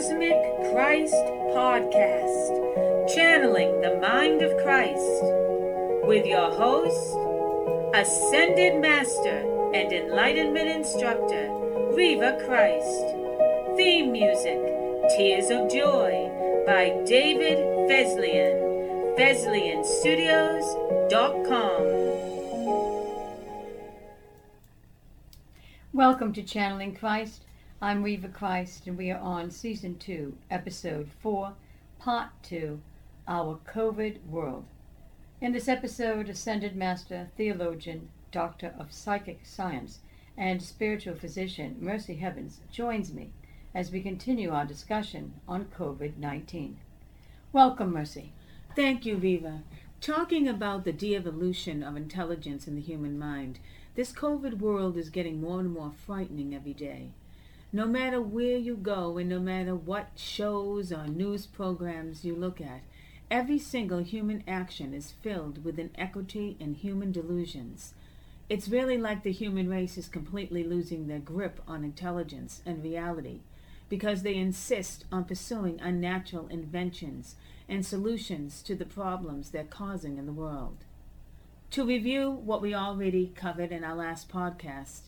Cosmic Christ Podcast, channeling the mind of Christ, with your host, Ascended Master and Enlightenment Instructor, Reva Christ. Theme music, Tears of Joy, by David Fesliyan, FesliyanStudios.com. Welcome to Channeling Christ. I'm Reva Christ, and we are on Season 2, Episode 4, Part 2 Our COVID World. In this episode, Ascended Master, Theologian, Doctor of Psychic Science, and Spiritual Physician Mercy Heavens joins me as we continue our discussion on COVID 19. Welcome, Mercy. Thank you, Viva. Talking about the de evolution of intelligence in the human mind, this COVID world is getting more and more frightening every day. No matter where you go and no matter what shows or news programs you look at, every single human action is filled with inequity and human delusions. It's really like the human race is completely losing their grip on intelligence and reality because they insist on pursuing unnatural inventions and solutions to the problems they're causing in the world. To review what we already covered in our last podcast,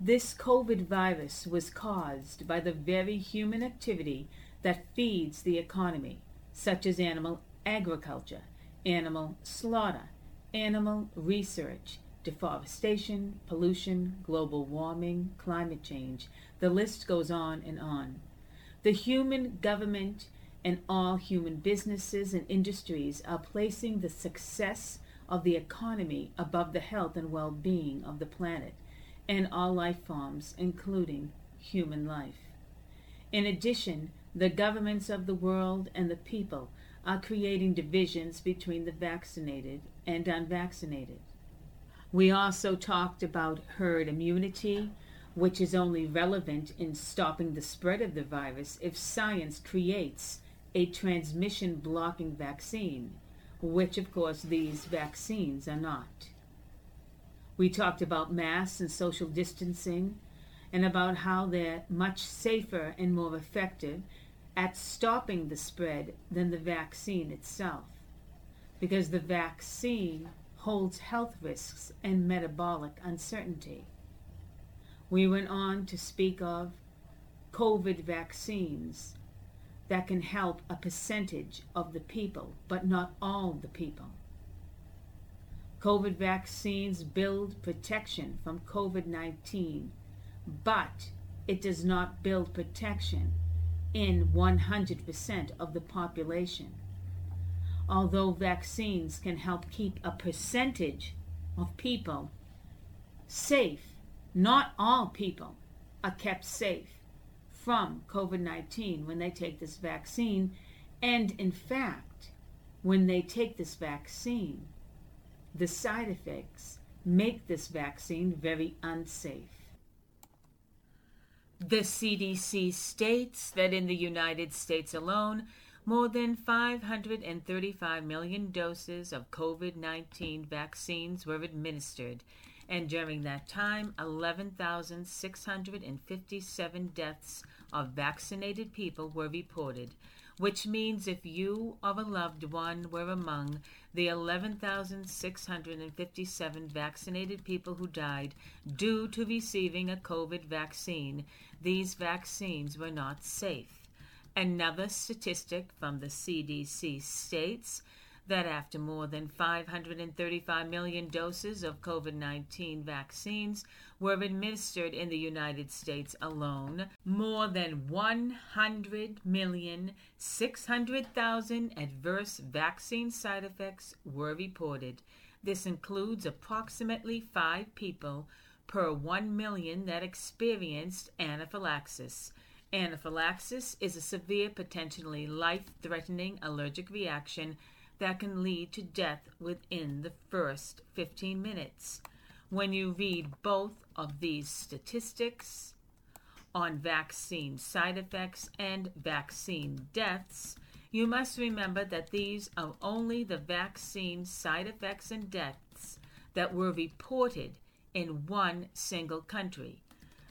this COVID virus was caused by the very human activity that feeds the economy, such as animal agriculture, animal slaughter, animal research, deforestation, pollution, global warming, climate change. The list goes on and on. The human government and all human businesses and industries are placing the success of the economy above the health and well being of the planet and all life forms, including human life. In addition, the governments of the world and the people are creating divisions between the vaccinated and unvaccinated. We also talked about herd immunity, which is only relevant in stopping the spread of the virus if science creates a transmission blocking vaccine, which, of course, these vaccines are not. We talked about masks and social distancing and about how they're much safer and more effective at stopping the spread than the vaccine itself. Because the vaccine holds health risks and metabolic uncertainty. We went on to speak of COVID vaccines that can help a percentage of the people, but not all the people. COVID vaccines build protection from COVID 19, but it does not build protection in 100% of the population. Although vaccines can help keep a percentage of people safe, not all people are kept safe from COVID 19 when they take this vaccine. And in fact, when they take this vaccine, the side effects make this vaccine very unsafe. The CDC states that in the United States alone, more than 535 million doses of COVID 19 vaccines were administered, and during that time, 11,657 deaths of vaccinated people were reported, which means if you or a loved one were among the 11,657 vaccinated people who died due to receiving a COVID vaccine, these vaccines were not safe. Another statistic from the CDC states that after more than 535 million doses of COVID 19 vaccines were administered in the United States alone, more than 100,600,000 adverse vaccine side effects were reported. This includes approximately 5 people per 1 million that experienced anaphylaxis. Anaphylaxis is a severe, potentially life threatening allergic reaction that can lead to death within the first 15 minutes. When you read both of these statistics on vaccine side effects and vaccine deaths, you must remember that these are only the vaccine side effects and deaths that were reported in one single country.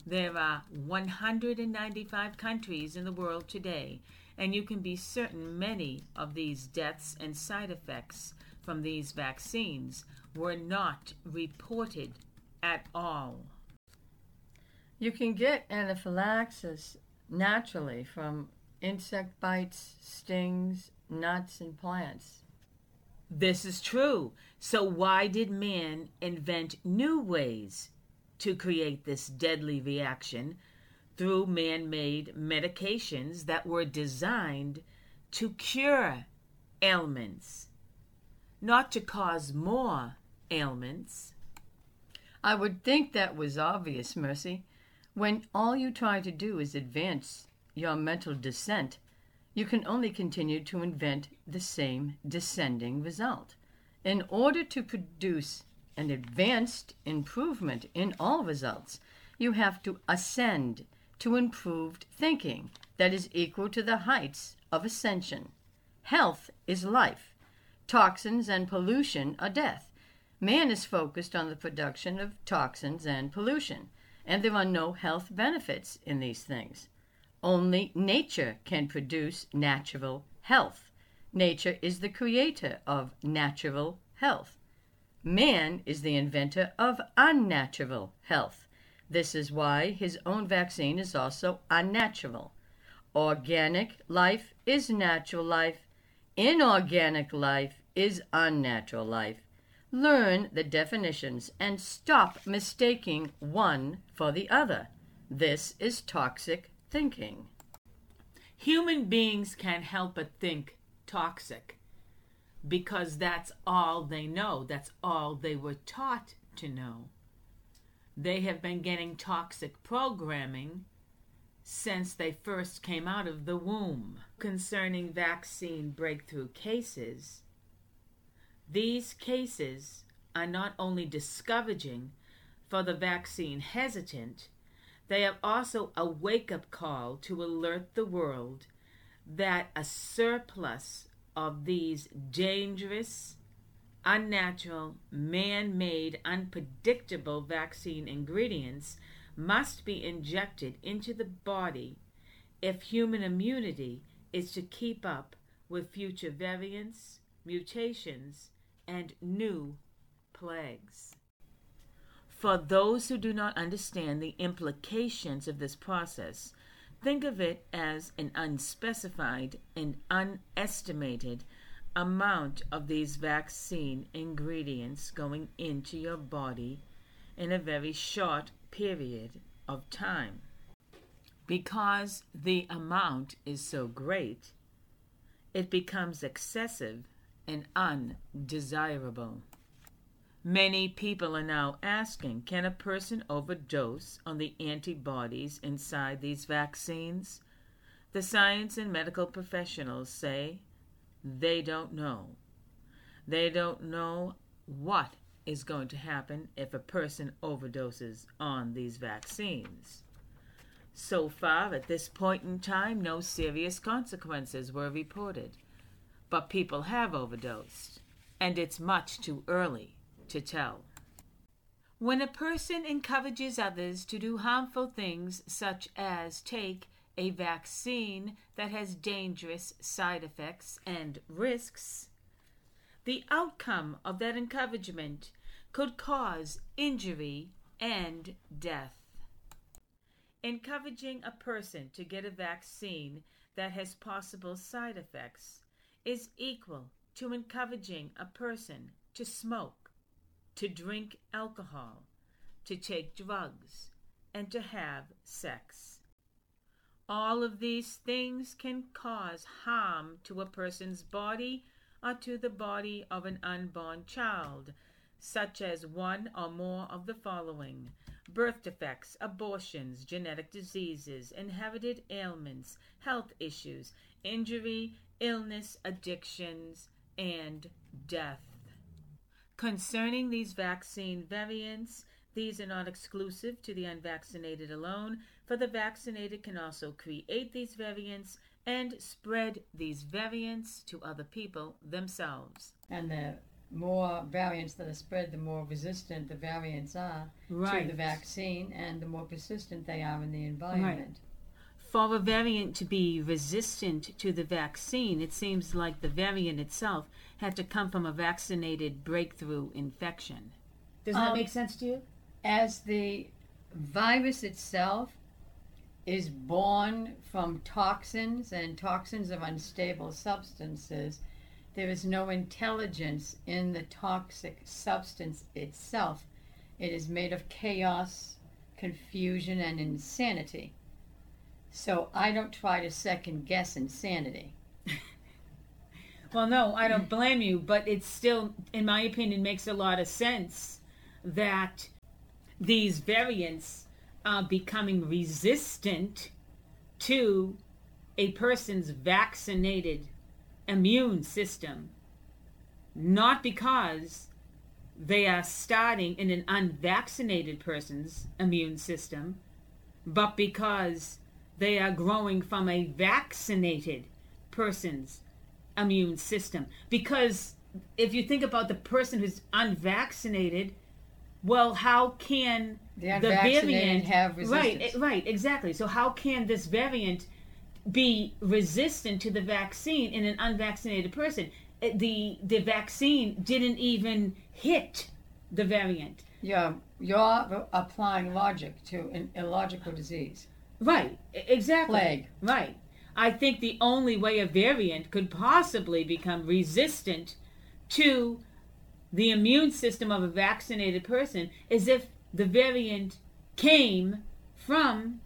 There are 195 countries in the world today, and you can be certain many of these deaths and side effects from these vaccines were not reported at all. You can get anaphylaxis naturally from insect bites, stings, nuts, and plants. This is true. So, why did man invent new ways to create this deadly reaction through man made medications that were designed to cure ailments, not to cause more ailments? I would think that was obvious, Mercy. When all you try to do is advance your mental descent, you can only continue to invent the same descending result. In order to produce an advanced improvement in all results, you have to ascend to improved thinking that is equal to the heights of ascension. Health is life. Toxins and pollution are death. Man is focused on the production of toxins and pollution, and there are no health benefits in these things. Only nature can produce natural health. Nature is the creator of natural health. Man is the inventor of unnatural health. This is why his own vaccine is also unnatural. Organic life is natural life. Inorganic life is unnatural life. Learn the definitions and stop mistaking one for the other. This is toxic thinking. Human beings can't help but think toxic because that's all they know. That's all they were taught to know. They have been getting toxic programming since they first came out of the womb. Concerning vaccine breakthrough cases, these cases are not only discouraging for the vaccine hesitant, they are also a wake up call to alert the world that a surplus of these dangerous, unnatural, man made, unpredictable vaccine ingredients must be injected into the body if human immunity is to keep up with future variants, mutations, and new plagues. For those who do not understand the implications of this process, think of it as an unspecified and unestimated amount of these vaccine ingredients going into your body in a very short period of time. Because the amount is so great, it becomes excessive and undesirable. Many people are now asking can a person overdose on the antibodies inside these vaccines? The science and medical professionals say they don't know. They don't know what is going to happen if a person overdoses on these vaccines. So far, at this point in time, no serious consequences were reported. But people have overdosed, and it's much too early to tell. When a person encourages others to do harmful things, such as take a vaccine that has dangerous side effects and risks, the outcome of that encouragement could cause injury and death. Encouraging a person to get a vaccine that has possible side effects is equal to encouraging a person to smoke to drink alcohol, to take drugs, and to have sex. All of these things can cause harm to a person's body or to the body of an unborn child, such as one or more of the following birth defects, abortions, genetic diseases, inherited ailments, health issues, injury, illness, addictions, and death. Concerning these vaccine variants, these are not exclusive to the unvaccinated alone, for the vaccinated can also create these variants and spread these variants to other people themselves. And the more variants that are spread, the more resistant the variants are Right. to the vaccine, and the more persistent they are in the environment. For a variant to be resistant to the vaccine, it seems like the variant itself had to come from a vaccinated breakthrough infection. Does that Um, make sense to you? As the virus itself is born from toxins and toxins of unstable substances, there is no intelligence in the toxic substance itself. It is made of chaos, confusion, and insanity. So I don't try to second guess insanity. Well, no, I don't blame you, but it still, in my opinion, makes a lot of sense that these variants are becoming resistant to a person's vaccinated immune system, not because they are starting in an unvaccinated person's immune system, but because they are growing from a vaccinated person's immune system. Because if you think about the person who's unvaccinated, well, how can The unvaccinated variant have right, resistance. eh, right, exactly. So how can this variant be resistant to the vaccine in an unvaccinated person? Eh, The the vaccine didn't even hit the variant. You're, you're applying logic to an illogical disease. Right, exactly. Plague. Right. I think the only way a variant could possibly become resistant to the immune system of a vaccinated person is if the variant came from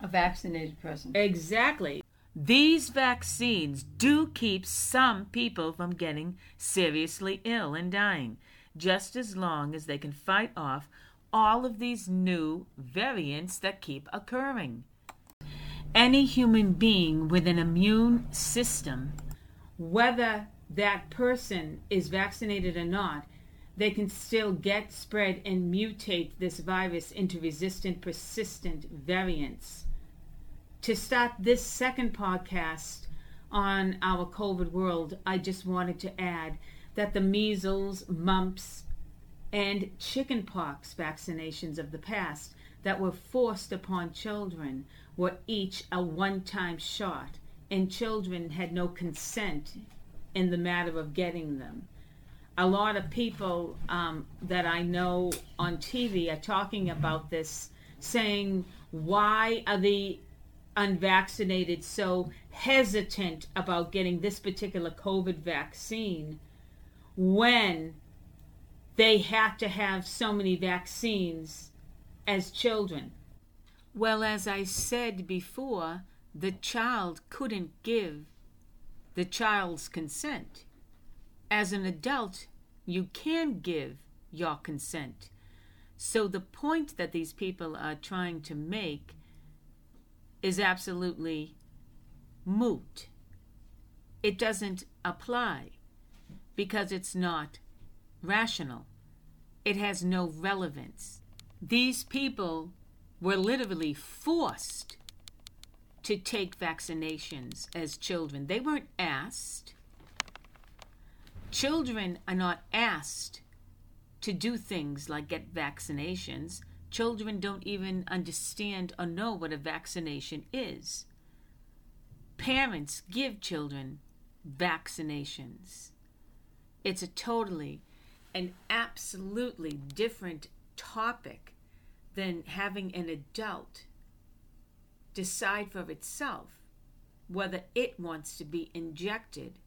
A vaccinated person. exactly. These vaccines do keep some people from getting seriously ill and dying, just as long as they can fight off all of these new variants that keep occurring. Any human being with an immune system, whether that person is vaccinated or not, they can still get, spread, and mutate this virus into resistant, persistent variants to start this second podcast on our COVID world, I just wanted to add that the measles, mumps, and chickenpox vaccinations of the past that were forced upon children were each a one time shot, and children had no consent in the matter of getting them. A lot of people um, that I know on TV are talking about this, saying, Why are the unvaccinated so hesitant about getting this particular COVID vaccine when they had to have so many vaccines as children? Well, as I said before, the child couldn't give the child's consent. As an adult, you can give your consent. So the point that these people are trying to make is absolutely moot. It doesn't apply because it's not rational. It has no relevance. These people were literally forced to take vaccinations as children. They weren't asked. Children are not asked to do things like get vaccinations. Children don't even understand or know what a vaccination is. Parents give children vaccinations. It's a totally and absolutely different topic than having an adult decide for itself whether it wants to be injected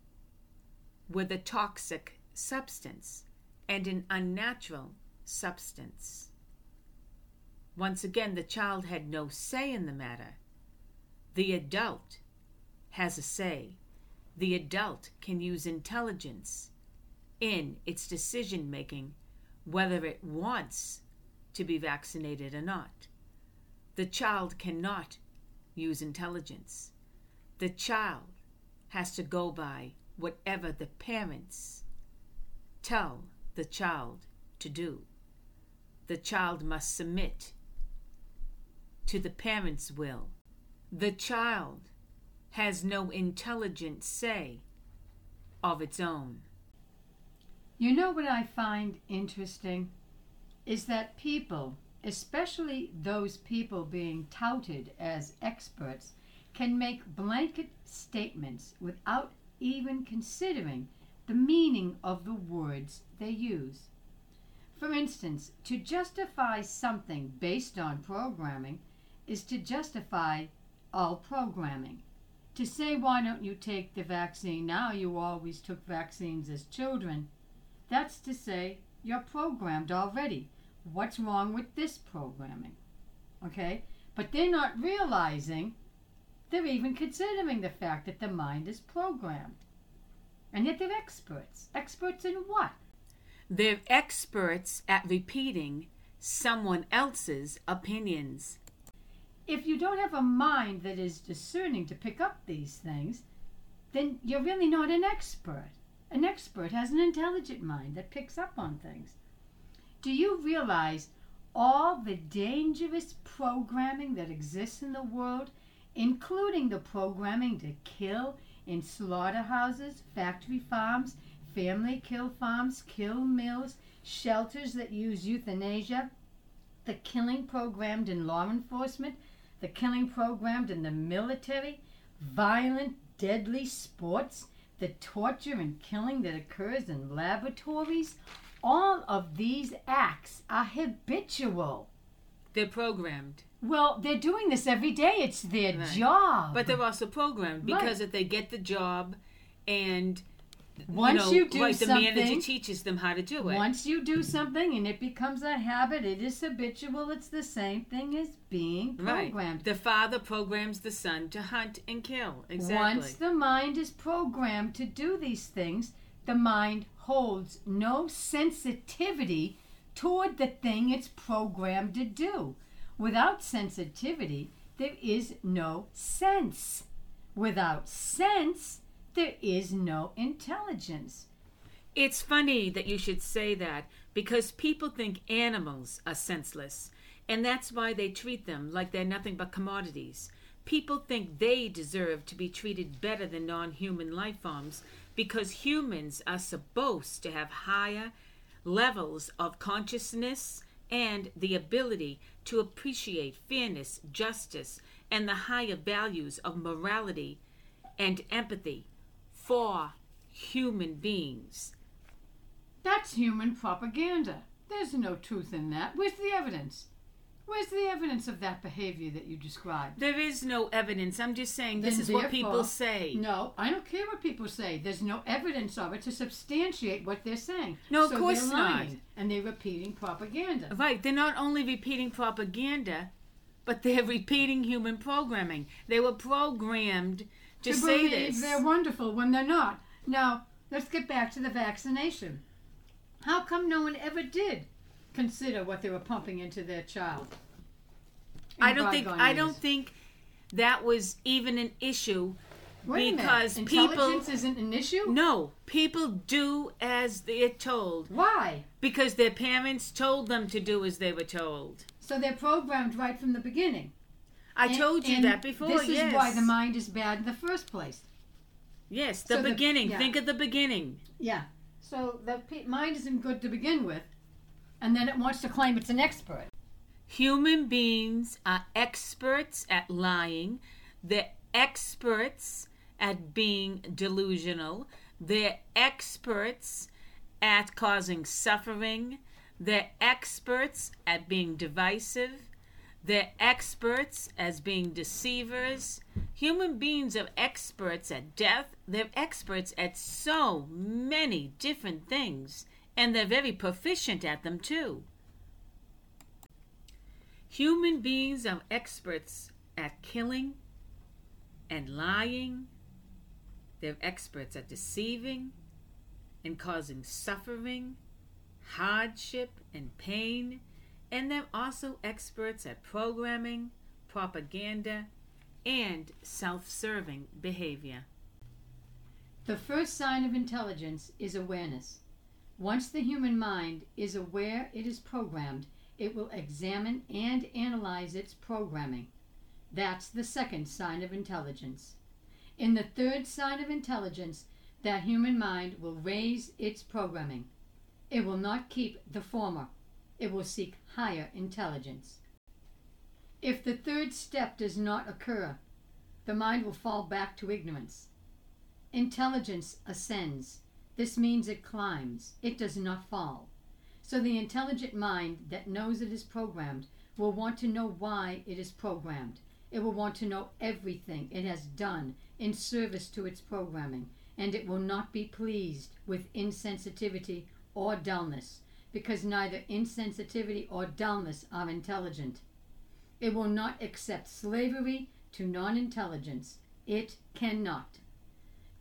with a toxic substance and an unnatural substance. Once again, the child had no say in the matter. The adult has a say. The adult can use intelligence in its decision making whether it wants to be vaccinated or not. The child cannot use intelligence. The child has to go by whatever the parents tell the child to do. The child must submit to the parents' will. The child has no intelligent say of its own. You know what I find interesting? Is that people, especially those people being touted as experts, can make blanket statements without even considering the meaning of the words they use. For instance, to justify something based on programming is to justify all programming. To say, why don't you take the vaccine now? You always took vaccines as children. That's to say, you're programmed already. What's wrong with this programming? Okay? But they're not realizing they're even considering the fact that the mind is programmed. And yet they're experts. Experts in what? They're experts at repeating someone else's opinions. If you don't have a mind that is discerning to pick up these things, then you're really not an expert. An expert has an intelligent mind that picks up on things. Do you realize all the dangerous programming that exists in the world, including the programming to kill in slaughterhouses, factory farms, family kill farms, kill mills, shelters that use euthanasia, the killing programmed in law enforcement, the killing programmed in the military, violent, deadly sports, the torture and killing that occurs in laboratories, all of these acts are habitual. They're programmed. Well, they're doing this every day. It's their Right. job. But they're also programmed because Right. if they get the job and Once you, you do like the manager something- teaches them how to do it. Once you do something and it becomes a habit, it is habitual. It's the same thing as being right. programmed. The father programs the son to hunt and kill. Exactly. Once the mind is programmed to do these things, the mind holds no sensitivity toward the thing it's programmed to do. Without sensitivity, there is no sense. Without sense, there is no intelligence. It's funny that you should say that because people think animals are senseless, and that's why they treat them like they're nothing but commodities. People think they deserve to be treated better than non human life forms because humans are supposed to have higher levels of consciousness and the ability to appreciate fairness, justice, and the higher values of morality and empathy for human beings. That's human propaganda. There's no truth in that. Where's the evidence? Where's the evidence of that behavior that you described? There is no evidence. I'm just saying this Then is what people say. No, I don't care what people say. There's no evidence of it to substantiate what they're saying. No, of So course they're not. And they're repeating propaganda. Right, they're not only repeating propaganda, but they're repeating human programming. They were programmed to, to say this. they're wonderful when they're not. Now, let's get back to the vaccination. How come no one ever did consider what they were pumping into their child? in I don't think I don't think that was even an issue Wait because people Intelligence isn't an issue? no people do as they're told Why? because their parents told them to do as they were told. So they're programmed right from the beginning. I And- told you that before. This yes. is why the mind is bad in the first place. Yes, the So the- beginning. yeah. Think of the beginning. Yeah. So the pe- mind isn't good to begin with, and then it wants to claim it's an expert. Human beings are experts at lying. They're experts at being delusional. They're experts at causing suffering. They're experts at being divisive. They're experts as being deceivers. Human beings are experts at death. They're experts at so many different things, and they're very proficient at them too. Human beings are experts at killing and lying. They're experts at deceiving and causing suffering, hardship, and pain. And they're also experts at programming, propaganda, and self serving behavior. The first sign of intelligence is awareness. Once the human mind is aware it is programmed, it will examine and analyze its programming. That's the second sign of intelligence. In the third sign of intelligence, that human mind will raise its programming. It will not keep the former. It will seek higher intelligence. If the third step does not occur, the mind will fall back to ignorance. Intelligence ascends. This means it climbs. It does not fall. So the intelligent mind that knows it is programmed will want to know why it is programmed. It will want to know everything it has done in service to its programming, and it will not be pleased with insensitivity or dullness, because neither insensitivity or dullness are intelligent. It will not accept slavery to non intelligence. It cannot.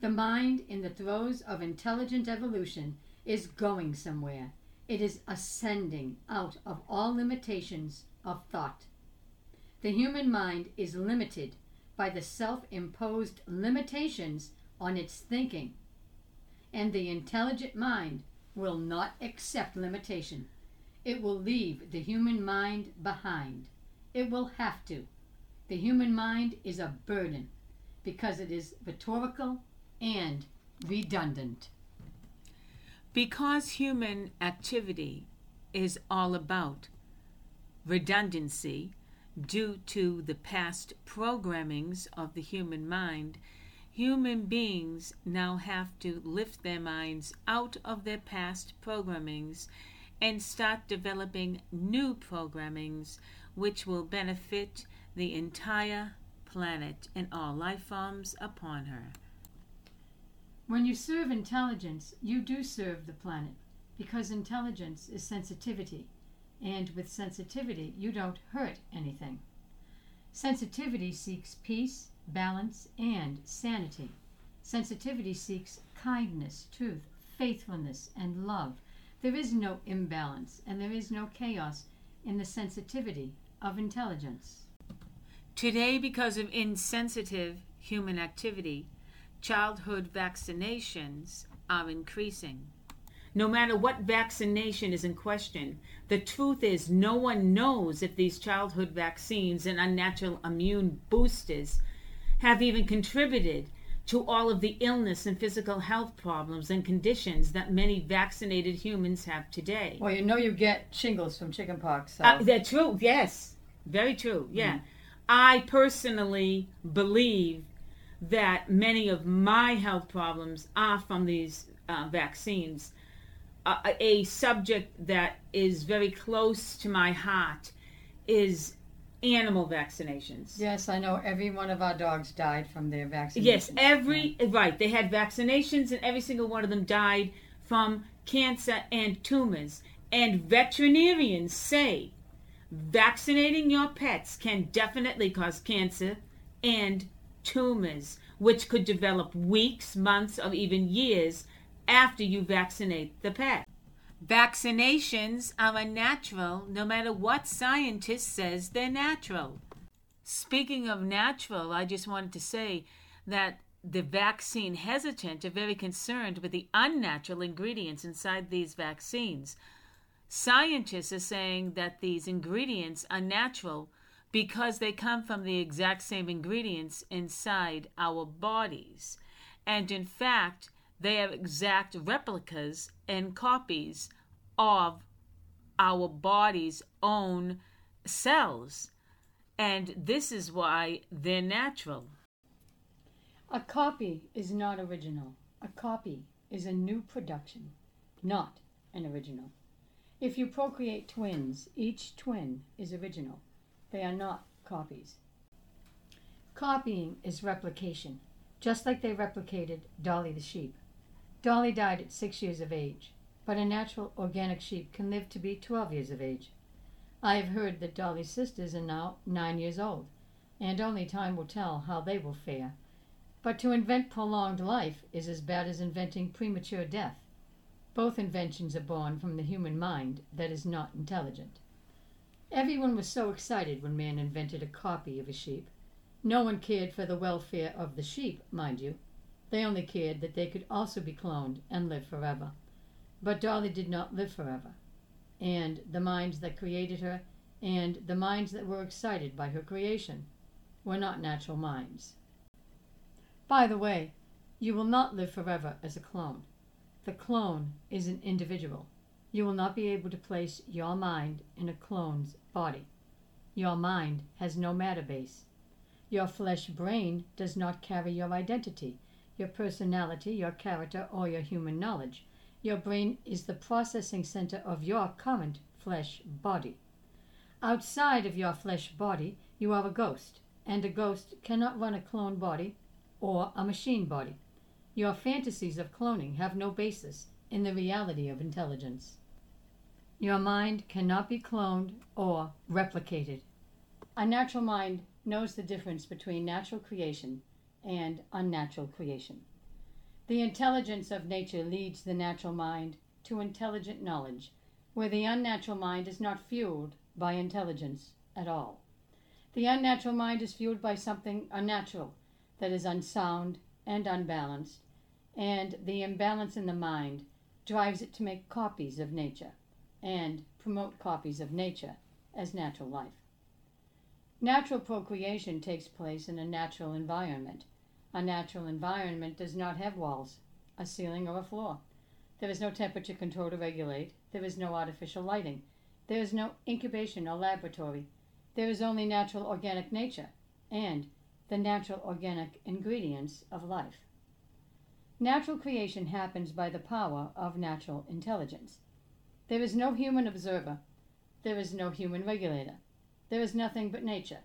The mind, in the throes of intelligent evolution, is going somewhere. It is ascending out of all limitations of thought. The human mind is limited by the self imposed limitations on its thinking, and the intelligent mind will not accept limitation. It will leave the human mind behind. It will have to. The human mind is a burden because it is rhetorical and redundant. Because human activity is all about redundancy due to the past programmings of the human mind, human beings now have to lift their minds out of their past programmings and start developing new programmings which will benefit the entire planet and all life forms upon her. When you serve intelligence, you do serve the planet because intelligence is sensitivity, and with sensitivity, you don't hurt anything. Sensitivity seeks peace, balance, and sanity. Sensitivity seeks kindness, truth, faithfulness, and love. There is no imbalance and there is no chaos in the sensitivity of intelligence. Today, because of insensitive human activity, childhood vaccinations are increasing. No matter what vaccination is in question, the truth is no one knows if these childhood vaccines and unnatural immune boosters have even contributed to all of the illness and physical health problems and conditions that many vaccinated humans have today. Well, you know you get shingles from chickenpox. So. Uh, that's true, yes. Very true, yeah. Mm. I personally believe that many of my health problems are from these uh, vaccines. Uh, a subject that is very close to my heart is animal vaccinations. Yes, I know every one of our dogs died from their vaccinations. Yes, every yeah. right. They had vaccinations and every single one of them died from cancer and tumors. And veterinarians say vaccinating your pets can definitely cause cancer and tumors, which could develop weeks, months, or even years after you vaccinate the pet. Vaccinations are unnatural no matter what scientist says they're natural. Speaking of natural, I just wanted to say that the vaccine hesitant are very concerned with the unnatural ingredients inside these vaccines. Scientists are saying that these ingredients are natural because they come from the exact same ingredients inside our bodies. And in fact, they are exact replicas and copies of our body's own cells. And this is why they're natural. A copy is not original. A copy is a new production, not an original. If you procreate twins, each twin is original. They are not copies. Copying is replication, just like they replicated Dolly the sheep. Dolly died at six years of age, but a natural organic sheep can live to be 12 years of age. I have heard that Dolly's sisters are now nine years old, and only time will tell how they will fare. But to invent prolonged life is as bad as inventing premature death. Both inventions are born from the human mind that is not intelligent. Everyone was so excited when man invented a copy of a sheep. No one cared for the welfare of the sheep, mind you. They only cared that they could also be cloned and live forever. But Dolly did not live forever. And the minds that created her and the minds that were excited by her creation were not natural minds. By the way, you will not live forever as a clone. The clone is an individual. You will not be able to place your mind in a clone's body. Your mind has no matter base. Your flesh brain does not carry your identity, your personality, your character, or your human knowledge. Your brain is the processing center of your current flesh body. Outside of your flesh body, you are a ghost, and a ghost cannot run a clone body or a machine body. Your fantasies of cloning have no basis in the reality of intelligence. Your mind cannot be cloned or replicated. A natural mind knows the difference between natural creation and unnatural creation. The intelligence of nature leads the natural mind to intelligent knowledge, where the unnatural mind is not fueled by intelligence at all. The unnatural mind is fueled by something unnatural that is unsound and unbalanced, and the imbalance in the mind drives it to make copies of nature and promote copies of nature as natural life. Natural procreation takes place in a natural environment. A natural environment does not have walls, a ceiling, or a floor. There is no temperature control to regulate. There is no artificial lighting. There is no incubation or laboratory. There is only natural organic nature and the natural organic ingredients of life. Natural creation happens by the power of natural intelligence. There is no human observer. There is no human regulator. There is nothing but nature.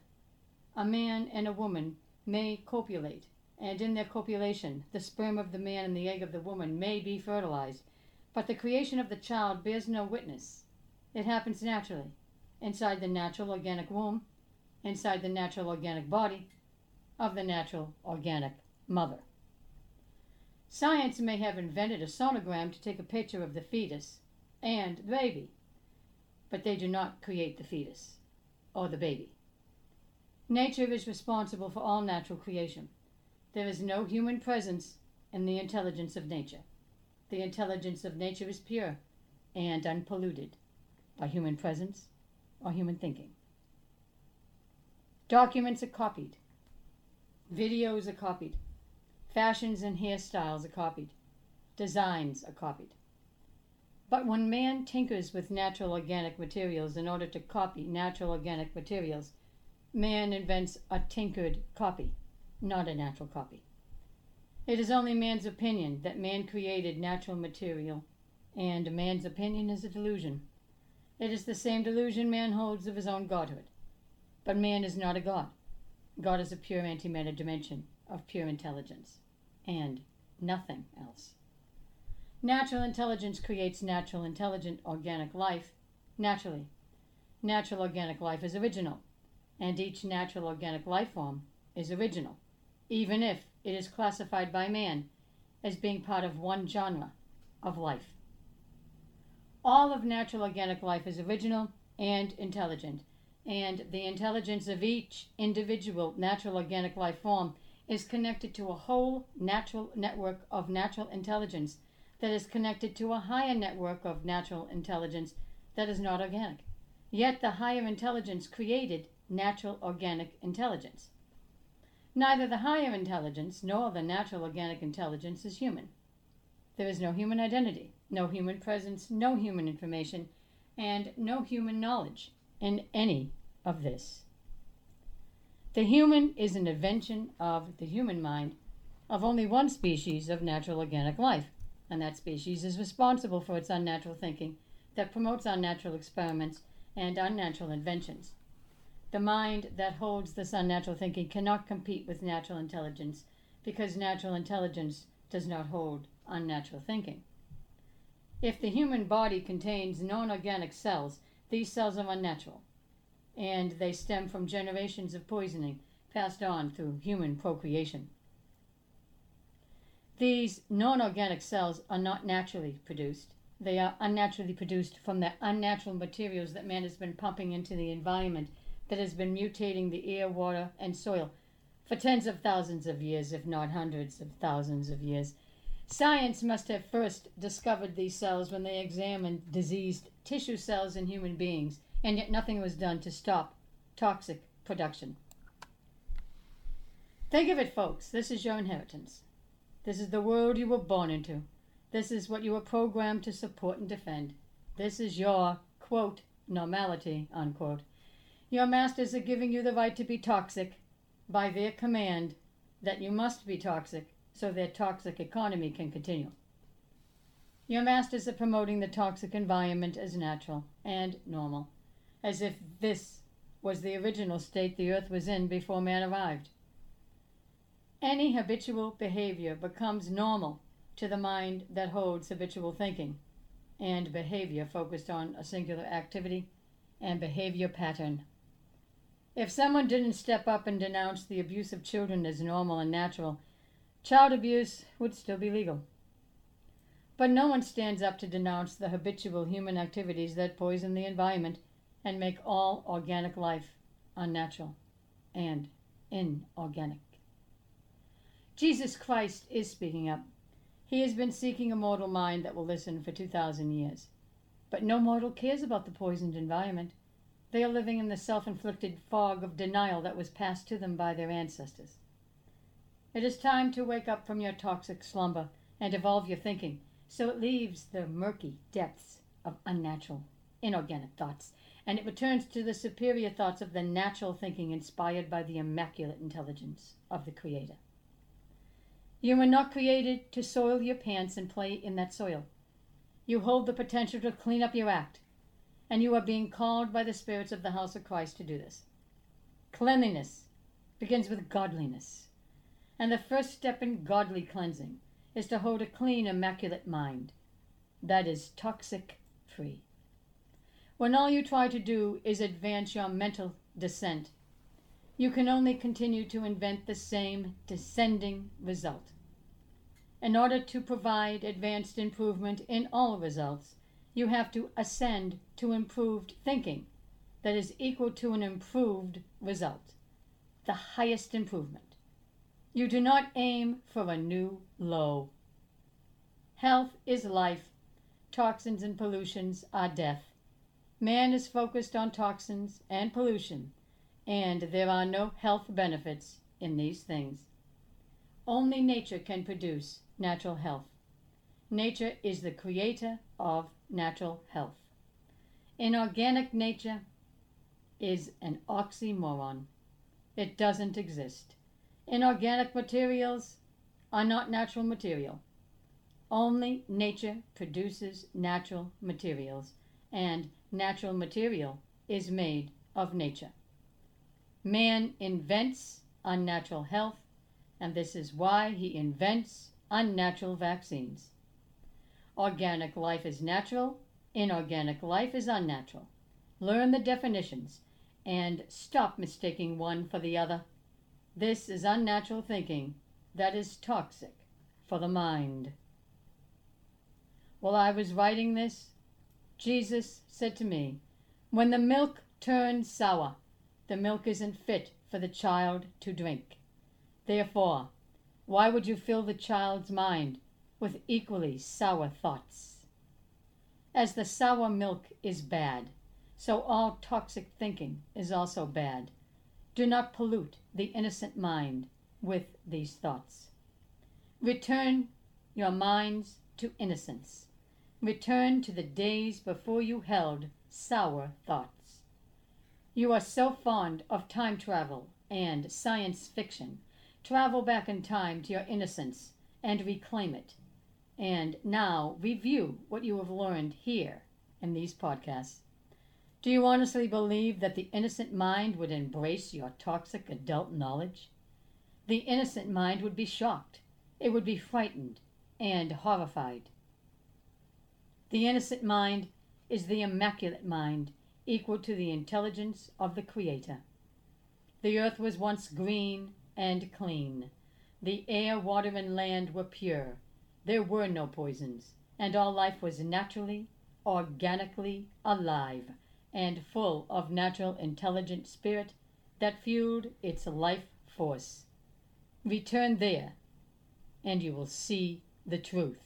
A man and a woman may copulate, and in their copulation the sperm of the man and the egg of the woman may be fertilized, but the creation of the child bears no witness. It happens naturally, inside the natural organic womb, inside the natural organic body of the natural organic mother. Science may have invented a sonogram to take a picture of the fetus and the baby, but they do not create the fetus or the baby. Nature is responsible for all natural creation. There is no human presence in the intelligence of nature. The intelligence of nature is pure and unpolluted by human presence or human thinking. Documents are copied, videos are copied, fashions and hairstyles are copied, designs are copied. But when man tinkers with natural organic materials in order to copy natural organic materials, man invents a tinkered copy, not a natural copy. It is only man's opinion that man created natural material, and man's opinion is a delusion. It is the same delusion man holds of his own godhood. But man is not a god. God is a pure antimatter dimension of pure intelligence, and nothing else. Natural intelligence creates natural intelligent organic life naturally. Natural organic life is original, and each natural organic life form is original, even if it is classified by man as being part of one genre of life. All of natural organic life is original and intelligent, and the intelligence of each individual natural organic life form is connected to a whole natural network of natural intelligence that is connected to a higher network of natural intelligence that is not organic. Yet the higher intelligence created natural organic intelligence. Neither the higher intelligence nor the natural organic intelligence is human. There is no human identity, no human presence, no human information, and no human knowledge in any of this. The human is an invention of the human mind of only one species of natural organic life, and that species is responsible for its unnatural thinking that promotes unnatural experiments and unnatural inventions. The mind that holds this unnatural thinking cannot compete with natural intelligence because natural intelligence does not hold unnatural thinking. If the human body contains non organic cells, these cells are unnatural, and they stem from generations of poisoning passed on through human procreation. These non organic cells are not naturally produced. They are unnaturally produced from the unnatural materials that man has been pumping into the environment that has been mutating the air, water, and soil for tens of thousands of years, if not hundreds of thousands of years. Science must have first discovered these cells when they examined diseased tissue cells in human beings, and yet nothing was done to stop toxic production. Think of it, folks. This is your inheritance. This is the world you were born into. This is what you were programmed to support and defend. this is your, quote, normality, unquote. Your masters are giving you the right to be toxic by their command that you must be toxic so their toxic economy can continue. Your masters are promoting the toxic environment as natural and normal, as if this was the original state the earth was in before man arrived. Any habitual behavior becomes normal to the mind that holds habitual thinking and behavior focused on a singular activity and behavior pattern. If someone didn't step up and denounce the abuse of children as normal and natural, child abuse would still be legal. But no one stands up to denounce the habitual human activities that poison the environment and make all organic life unnatural and inorganic. Jesus Christ is speaking up. He has been seeking a mortal mind that will listen for 2,000 years. But no mortal cares about the poisoned environment. They are living in the self inflicted fog of denial that was passed to them by their ancestors. It is time to wake up from your toxic slumber and evolve your thinking so it leaves the murky depths of unnatural, inorganic thoughts and it returns to the superior thoughts of the natural thinking inspired by the immaculate intelligence of the Creator. You were not created to soil your pants and play in that soil. You hold the potential to clean up your act, and you are being called by the spirits of the house of Christ to do this. Cleanliness begins with godliness, and the first step in godly cleansing is to hold a clean, immaculate mind that is toxic free. When all you try to do is advance your mental descent, you can only continue to invent the same descending result. In order to provide advanced improvement in all results, you have to ascend to improved thinking that is equal to an improved result, the highest improvement. You do not aim for a new low. Health is life, toxins and pollutions are death. Man is focused on toxins and pollution, and there are no health benefits in these things. Only nature can produce natural health. Nature is the creator of natural health. Inorganic nature is an oxymoron. It doesn't exist. Inorganic materials are not natural material. Only nature produces natural materials, and natural material is made of nature. Man invents unnatural health, and this is why he invents unnatural vaccines. Organic life is natural, inorganic life is unnatural. Learn the definitions and stop mistaking one for the other. This is unnatural thinking that is toxic for the mind. While I was writing this, Jesus said to me, When the milk turns sour, the milk isn't fit for the child to drink. Therefore, why would you fill the child's mind with equally sour thoughts? As the sour milk is bad, so all toxic thinking is also bad. Do not pollute the innocent mind with these thoughts. Return your minds to innocence. Return to the days before you held sour thoughts. You are so fond of time travel and science fiction Travel back in time to your innocence and reclaim it. And now review what you have learned here in these podcasts. Do you honestly believe that the innocent mind would embrace your toxic adult knowledge? The innocent mind would be shocked, it would be frightened and horrified. The innocent mind is the immaculate mind, equal to the intelligence of the Creator. The earth was once green and clean. The air, water, and land were pure. There were no poisons, and all life was naturally, organically alive, and full of natural intelligent spirit that fueled its life force. Return there, and you will see the truth.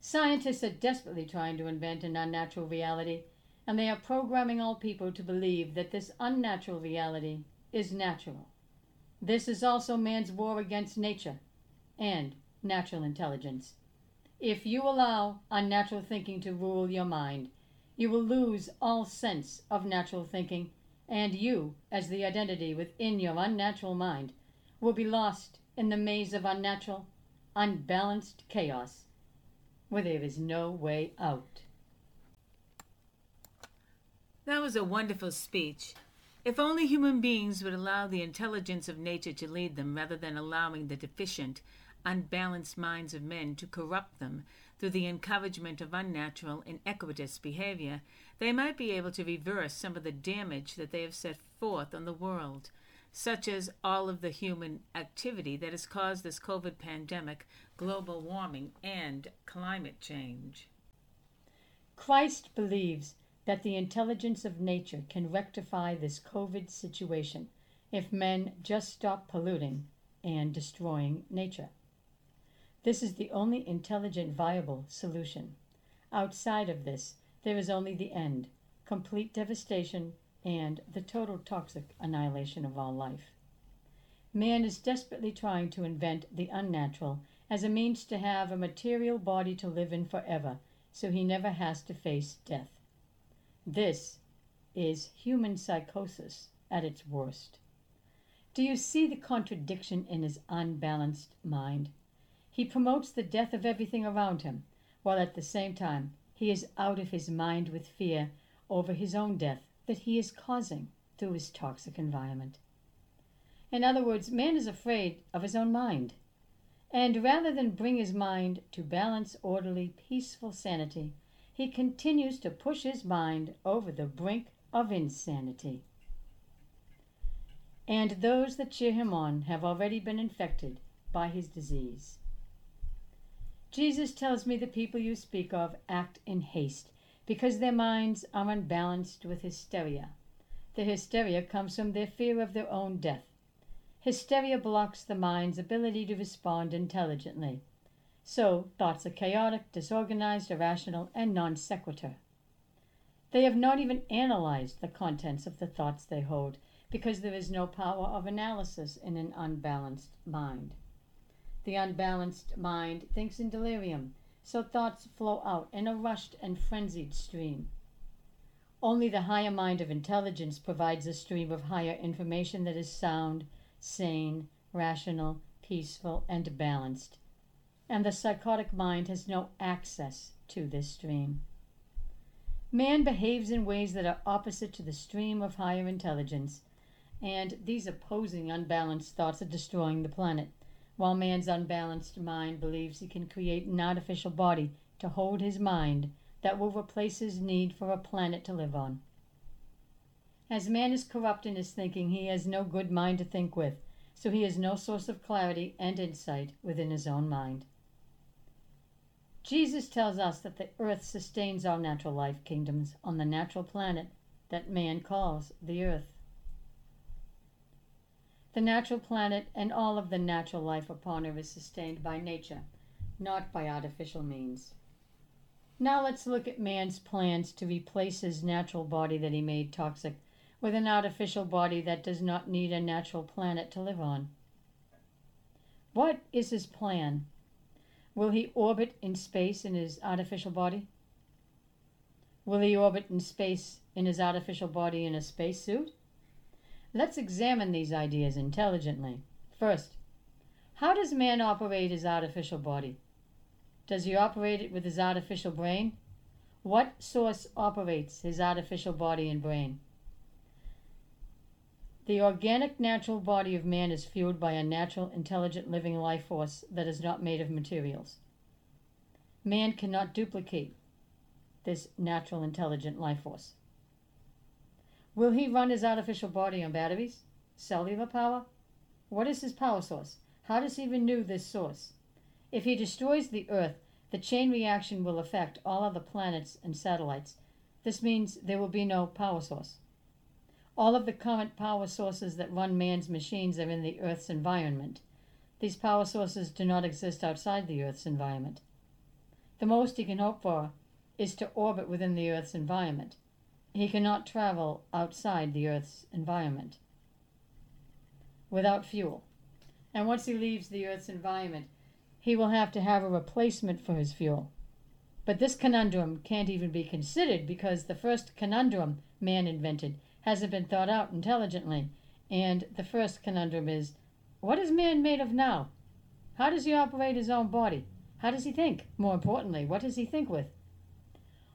Scientists are desperately trying to invent an unnatural reality, and they are programming all people to believe that this unnatural reality is natural. This is also man's war against nature and natural intelligence. If you allow unnatural thinking to rule your mind, you will lose all sense of natural thinking, and you, as the identity within your unnatural mind, will be lost in the maze of unnatural, unbalanced chaos where there is no way out. That was a wonderful speech. If only human beings would allow the intelligence of nature to lead them rather than allowing the deficient, unbalanced minds of men to corrupt them through the encouragement of unnatural, iniquitous behavior, they might be able to reverse some of the damage that they have set forth on the world, such as all of the human activity that has caused this COVID pandemic, global warming, and climate change. Christ believes that the intelligence of nature can rectify this COVID situation if men just stop polluting and destroying nature. This is the only intelligent, viable solution. Outside of this, there is only the end complete devastation and the total toxic annihilation of all life. Man is desperately trying to invent the unnatural as a means to have a material body to live in forever so he never has to face death. This is human psychosis at its worst. Do you see the contradiction in his unbalanced mind? He promotes the death of everything around him, while at the same time he is out of his mind with fear over his own death that he is causing through his toxic environment. In other words, man is afraid of his own mind. And rather than bring his mind to balance, orderly, peaceful sanity, he continues to push his mind over the brink of insanity. And those that cheer him on have already been infected by his disease. Jesus tells me the people you speak of act in haste because their minds are unbalanced with hysteria. The hysteria comes from their fear of their own death. Hysteria blocks the mind's ability to respond intelligently. So thoughts are chaotic, disorganized, irrational, and non sequitur. They have not even analyzed the contents of the thoughts they hold because there is no power of analysis in an unbalanced mind. The unbalanced mind thinks in delirium, so thoughts flow out in a rushed and frenzied stream. Only the higher mind of intelligence provides a stream of higher information that is sound, sane, rational, peaceful, and balanced and the psychotic mind has no access to this stream. Man behaves in ways that are opposite to the stream of higher intelligence, and these opposing unbalanced thoughts are destroying the planet, while man's unbalanced mind believes he can create an artificial body to hold his mind that will replace his need for a planet to live on. As man is corrupt in his thinking, he has no good mind to think with, so he has no source of clarity and insight within his own mind. Jesus tells us that the earth sustains our natural life kingdoms on the natural planet that man calls the earth. The natural planet and all of the natural life upon it is sustained by nature, not by artificial means. Now let's look at man's plans to replace his natural body that he made toxic with an artificial body that does not need a natural planet to live on. What is his plan? Will he orbit in space in his artificial body? Will he orbit in space in his artificial body in a spacesuit? Let's examine these ideas intelligently. First, how does man operate his artificial body? Does he operate it with his artificial brain? What source operates his artificial body and brain? The organic natural body of man is fueled by a natural, intelligent, living life force that is not made of materials. Man cannot duplicate this natural, intelligent life force. Will he run his artificial body on batteries? Cellular power? What is his power source? How does he renew this source? If he destroys the Earth, the chain reaction will affect all other planets and satellites. This means there will be no power source. All of the current power sources that run man's machines are in the Earth's environment. These power sources do not exist outside the Earth's environment. The most he can hope for is to orbit within the Earth's environment. He cannot travel outside the Earth's environment without fuel. And once he leaves the Earth's environment, he will have to have a replacement for his fuel. But this conundrum can't even be considered because the first conundrum man invented hasn't been thought out intelligently. And the first conundrum is what is man made of now? How does he operate his own body? How does he think? More importantly, what does he think with?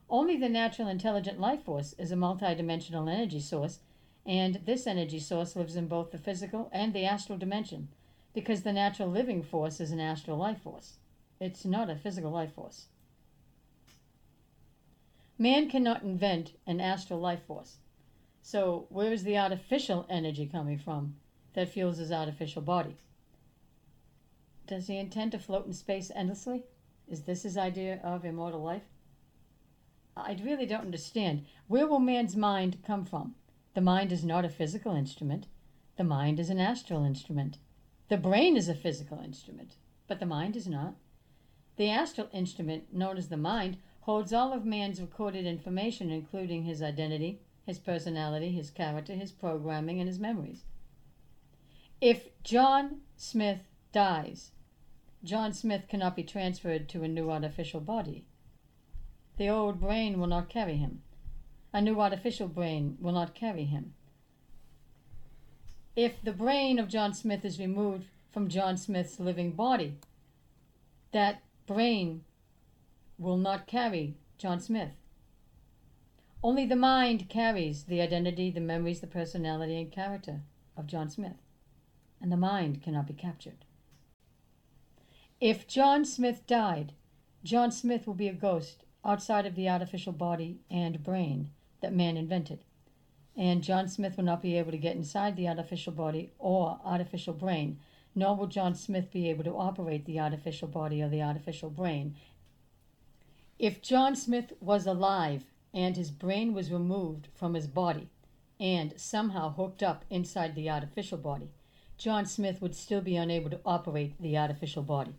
Only the natural intelligent life force is a multidimensional energy source, and this energy source lives in both the physical and the astral dimension, because the natural living force is an astral life force. It's not a physical life force. Man cannot invent an astral life force. So, where is the artificial energy coming from that fuels his artificial body? Does he intend to float in space endlessly? Is this his idea of immortal life? I really don't understand. Where will man's mind come from? The mind is not a physical instrument. The mind is an astral instrument. The brain is a physical instrument, but the mind is not. The astral instrument, known as the mind, holds all of man's recorded information, including his identity, his personality, his character, his programming, and his memories. If John Smith dies, John Smith cannot be transferred to a new artificial body. The old brain will not carry him. A new artificial brain will not carry him. If the brain of John Smith is removed from John Smith's living body, that brain will not carry John Smith. Only the mind carries the identity, the memories, the personality, and character of John Smith, and the mind cannot be captured. If John Smith died, John Smith will be a ghost outside of the artificial body and brain that man invented. And John Smith will not be able to get inside the artificial body or artificial brain, nor will John Smith be able to operate the artificial body or the artificial brain. If John Smith was alive and his brain was removed from his body and somehow hooked up inside the artificial body, John Smith would still be unable to operate the artificial body.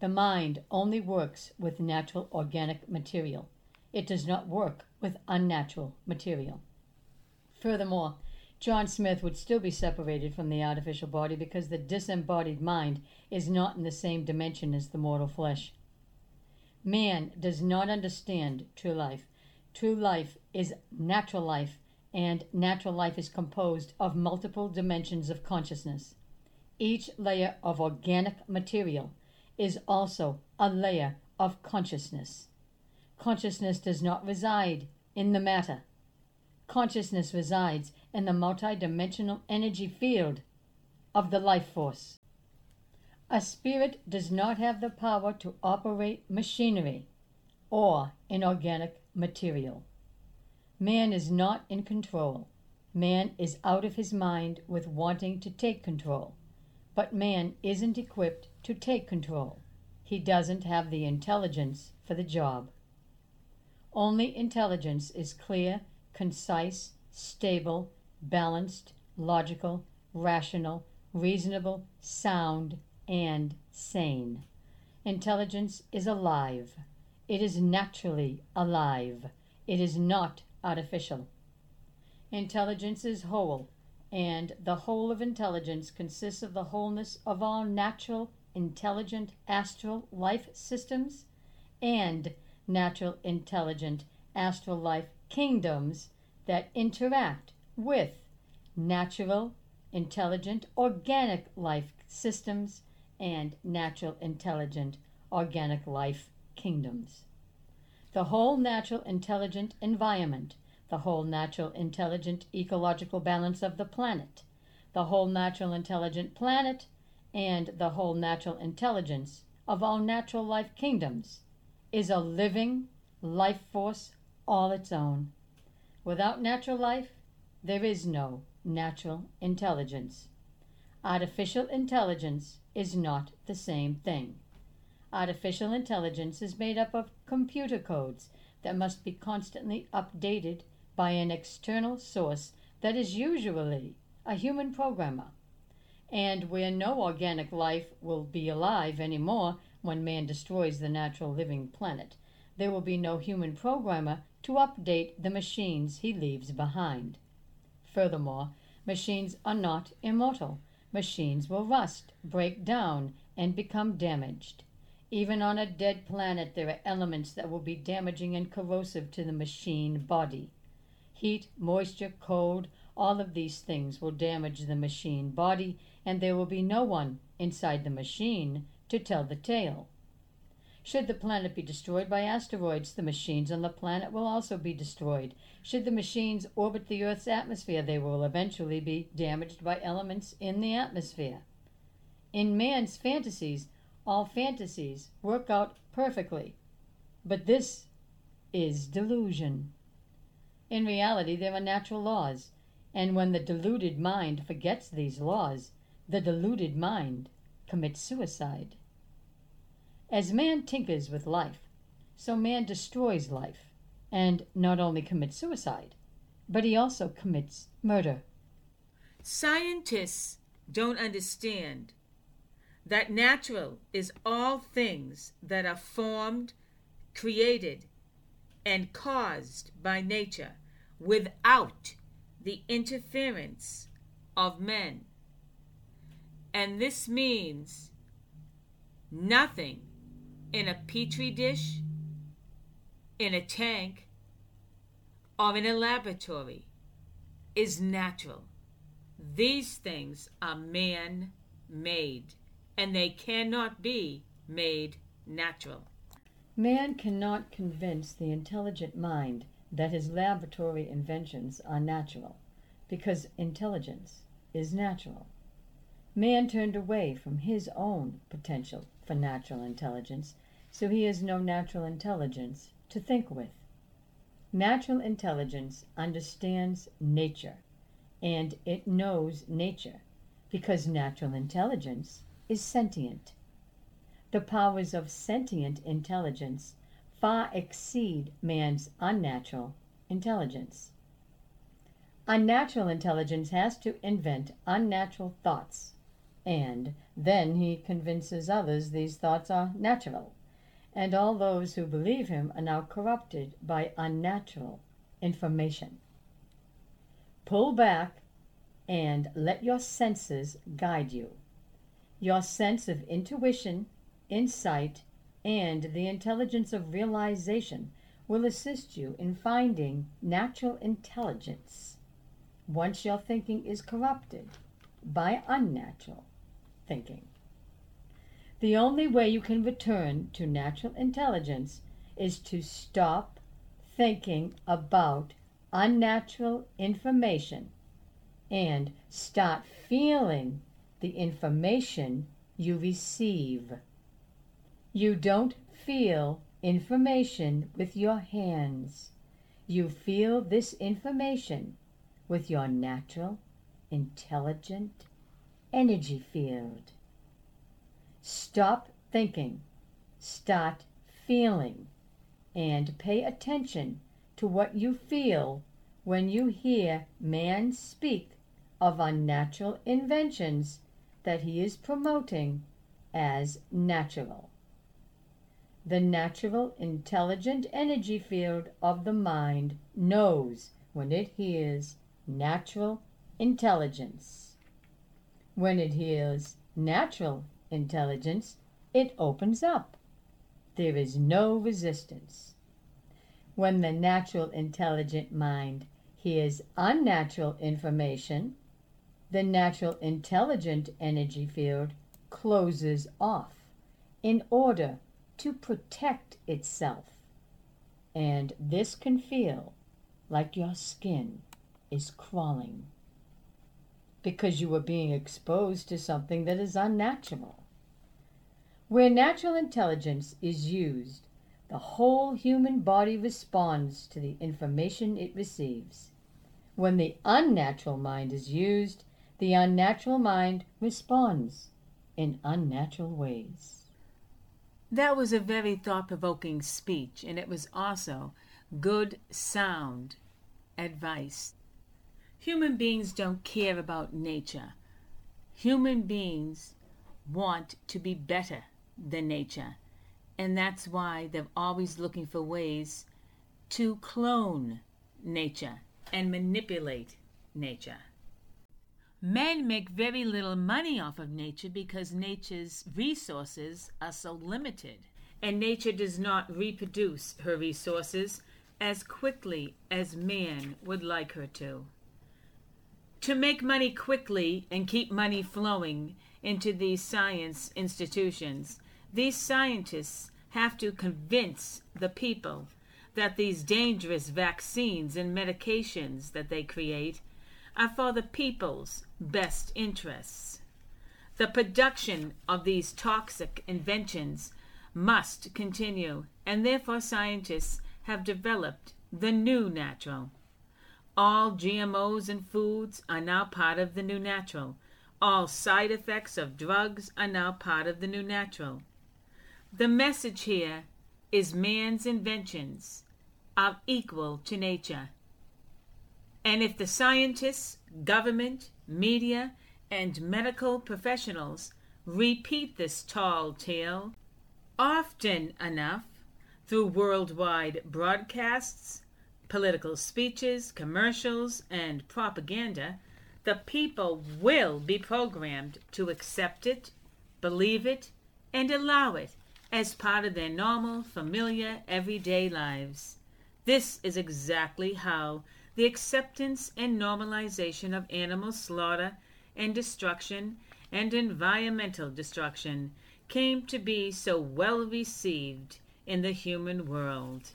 The mind only works with natural organic material. It does not work with unnatural material. Furthermore, John Smith would still be separated from the artificial body because the disembodied mind is not in the same dimension as the mortal flesh. Man does not understand true life. True life is natural life, and natural life is composed of multiple dimensions of consciousness. Each layer of organic material is also a layer of consciousness. Consciousness does not reside in the matter. Consciousness resides in the multidimensional energy field of the life force. A spirit does not have the power to operate machinery or inorganic material. Man is not in control. Man is out of his mind with wanting to take control. But man isn't equipped to take control. He doesn't have the intelligence for the job. Only intelligence is clear, concise, stable, balanced, logical, rational, reasonable, sound, and sane. Intelligence is alive. It is naturally alive. It is not artificial. Intelligence is whole and the whole of intelligence consists of the wholeness of all natural, intelligent, astral life systems and natural, intelligent, astral life kingdoms that interact with natural, intelligent, organic life systems and natural, intelligent, organic life kingdoms. The whole natural, intelligent environment the whole natural intelligent ecological balance of the planet, the whole natural intelligent planet, and the whole natural intelligence of all natural life kingdoms is a living life force all its own. Without natural life, there is no natural intelligence. Artificial intelligence is not the same thing. Artificial intelligence is made up of computer codes that must be constantly updated by an external source that is usually a human programmer. And where no organic life will be alive anymore when man destroys the natural living planet, there will be no human programmer to update the machines he leaves behind. Furthermore, machines are not immortal. machines will rust, break down, and become damaged. Even on a dead planet, there are elements that will be damaging and corrosive to the machine body. Heat, moisture, cold, all of these things will damage the machine body, and there will be no one inside the machine to tell the tale. Should the planet be destroyed by asteroids, the machines on the planet will also be destroyed. Should the machines orbit the Earth's atmosphere, they will eventually be damaged by elements in the atmosphere. In man's fantasies, all fantasies work out perfectly. But this is delusion. In reality, there are natural laws, and when the deluded mind forgets these laws, the deluded mind commits suicide. As man tinkers with life, so man destroys life, and not only commits suicide, but he also commits murder. Scientists don't understand that natural is all things that are formed, created, and caused by nature without the interference of men. And this means nothing in a petri dish, in a tank, or in a laboratory is natural. These things are man made, and they cannot be made natural. Man cannot convince the intelligent mind that his laboratory inventions are natural, because intelligence is natural. Man turned away from his own potential for natural intelligence, so he has no natural intelligence to think with. Natural intelligence understands nature, and it knows nature, because natural intelligence is sentient. The powers of sentient intelligence far exceed man's unnatural intelligence. Unnatural intelligence has to invent unnatural thoughts and then he convinces others these thoughts are natural, and all those who believe him are now corrupted by unnatural information. Pull back and let your senses guide you. Your sense of intuition, insight, and the intelligence of realization will assist you in finding natural intelligence once your thinking is corrupted by unnatural thinking. The only way you can return to natural intelligence is to stop thinking about unnatural information and start feeling the information you receive. You don't feel information with your hands. You feel this information with your natural, intelligent energy field. Stop thinking, start feeling, and pay attention to what you feel when you hear man speak of unnatural inventions that he is promoting as natural. The natural intelligent energy field of the mind knows when it hears natural intelligence. When it hears natural intelligence, it opens up. There is no resistance. When the natural intelligent mind hears unnatural information, the natural intelligent energy field closes off in order to protect itself. And this can feel like your skin is crawling because you are being exposed to something that is unnatural. Where natural intelligence is used, the whole human body responds to the information it receives. When the unnatural mind is used, the unnatural mind responds in unnatural ways. That was a very thought provoking speech, and it was also good, sound advice Human beings don't care about nature. Human beings want to be better than nature. And that's why they're always looking for ways to clone nature and manipulate nature. Men make very little money off of nature because nature's resources are so limited, and nature does not reproduce her resources as quickly as man would like her to. To make money quickly and keep money flowing into these science institutions, these scientists have to convince the people that these dangerous vaccines and medications that they create are for the people's best interests. The production of these toxic inventions must continue, and therefore scientists have developed the new natural. All GMOs in foods are now part of the new natural. All side effects of drugs are now part of the new natural. The message here is man's inventions are equal to nature. And if the scientists, government, media, and medical professionals repeat this tall tale often enough, through worldwide broadcasts, political speeches, commercials, and propaganda, the people will be programmed to accept it, believe it, and allow it as part of their normal, familiar, everyday lives. This is exactly how the acceptance and normalization of animal slaughter and destruction and environmental destruction came to be so well received in the human world.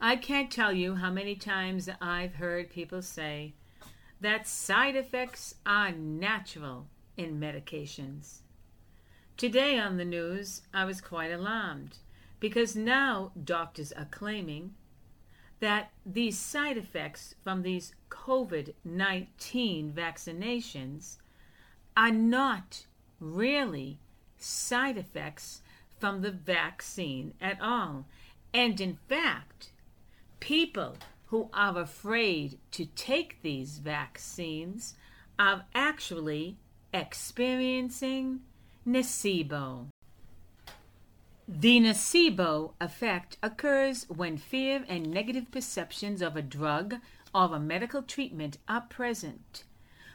I can't tell you how many times I've heard people say that side effects are natural in medications. Today on the news, I was quite alarmed because now doctors are claiming that these side effects from these COVID 19 vaccinations are not really side effects from the vaccine at all. And in fact, people who are afraid to take these vaccines are actually experiencing nocebo. The nocebo effect occurs when fear and negative perceptions of a drug or a medical treatment are present.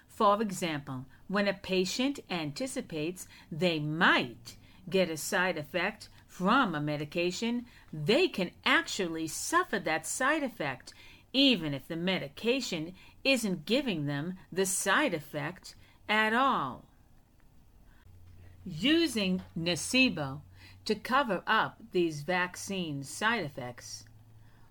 For example, when a patient anticipates they might get a side effect from a medication, they can actually suffer that side effect, even if the medication isn't giving them the side effect at all. Using nocebo to cover up these vaccine side effects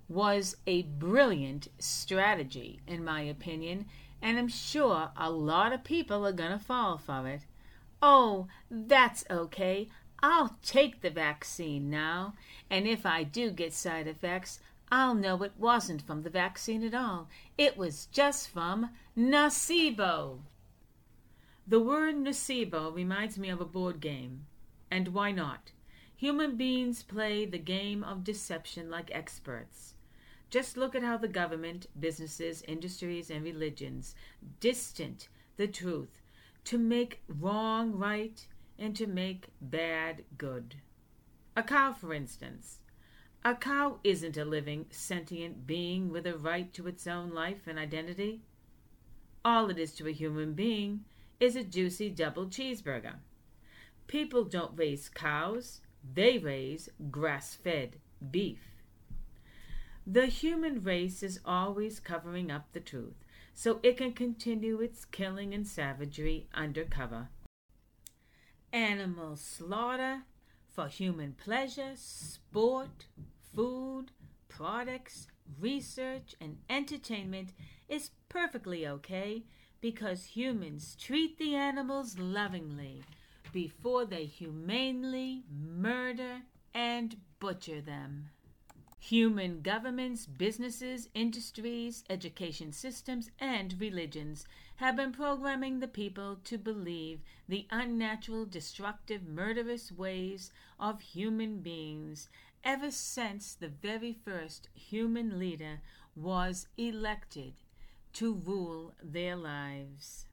was a brilliant strategy, in my opinion, and I'm sure a lot of people are going to fall for it. Oh, that's okay. I'll take the vaccine now, and if I do get side effects, I'll know it wasn't from the vaccine at all. It was just from nocebo. The word nocebo reminds me of a board game. And why not? Human beings play the game of deception like experts. Just look at how the government, businesses, industries, and religions distant the truth to make wrong right and to make bad good. A cow, for instance. A cow isn't a living, sentient being with a right to its own life and identity. All it is to a human being is a juicy double cheeseburger. People don't raise cows, they raise grass fed beef. The human race is always covering up the truth so it can continue its killing and savagery under cover animal slaughter for human pleasure, sport, food, products, research, and entertainment is perfectly okay because humans treat the animals lovingly before they humanely murder and butcher them. Human governments, businesses, industries, education systems, and religions have been programming the people to believe the unnatural, destructive, murderous ways of human beings ever since the very first human leader was elected to rule their lives.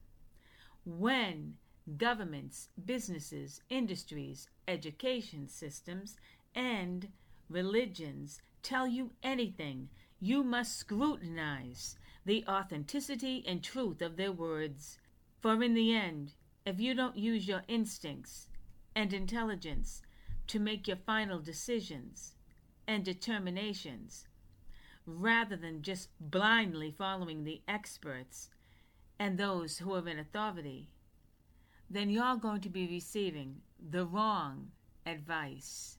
When governments, businesses, industries, education systems, and religions tell you anything, you must scrutinize the authenticity and truth of their words. For in the end, if you don't use your instincts and intelligence to make your final decisions and determinations, rather than just blindly following the experts and those who are in authority, then you're going to be receiving the wrong advice.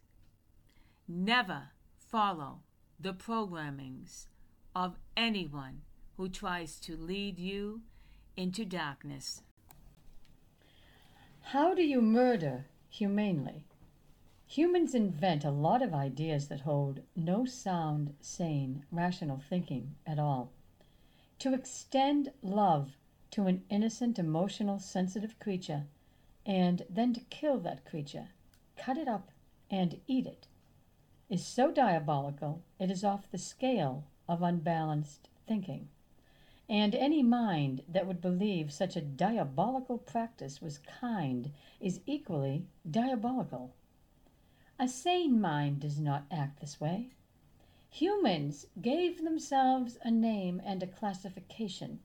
Never follow the programmings of anyone who tries to lead you into darkness. How do you murder humanely? Humans invent a lot of ideas that hold no sound, sane, rational thinking at all. To extend love to an innocent, emotional, sensitive creature, and then to kill that creature, cut it up, and eat it, is so diabolical it is off the scale of unbalanced thinking. And any mind that would believe such a diabolical practice was kind is equally diabolical. A sane mind does not act this way. Humans gave themselves a name and a classification,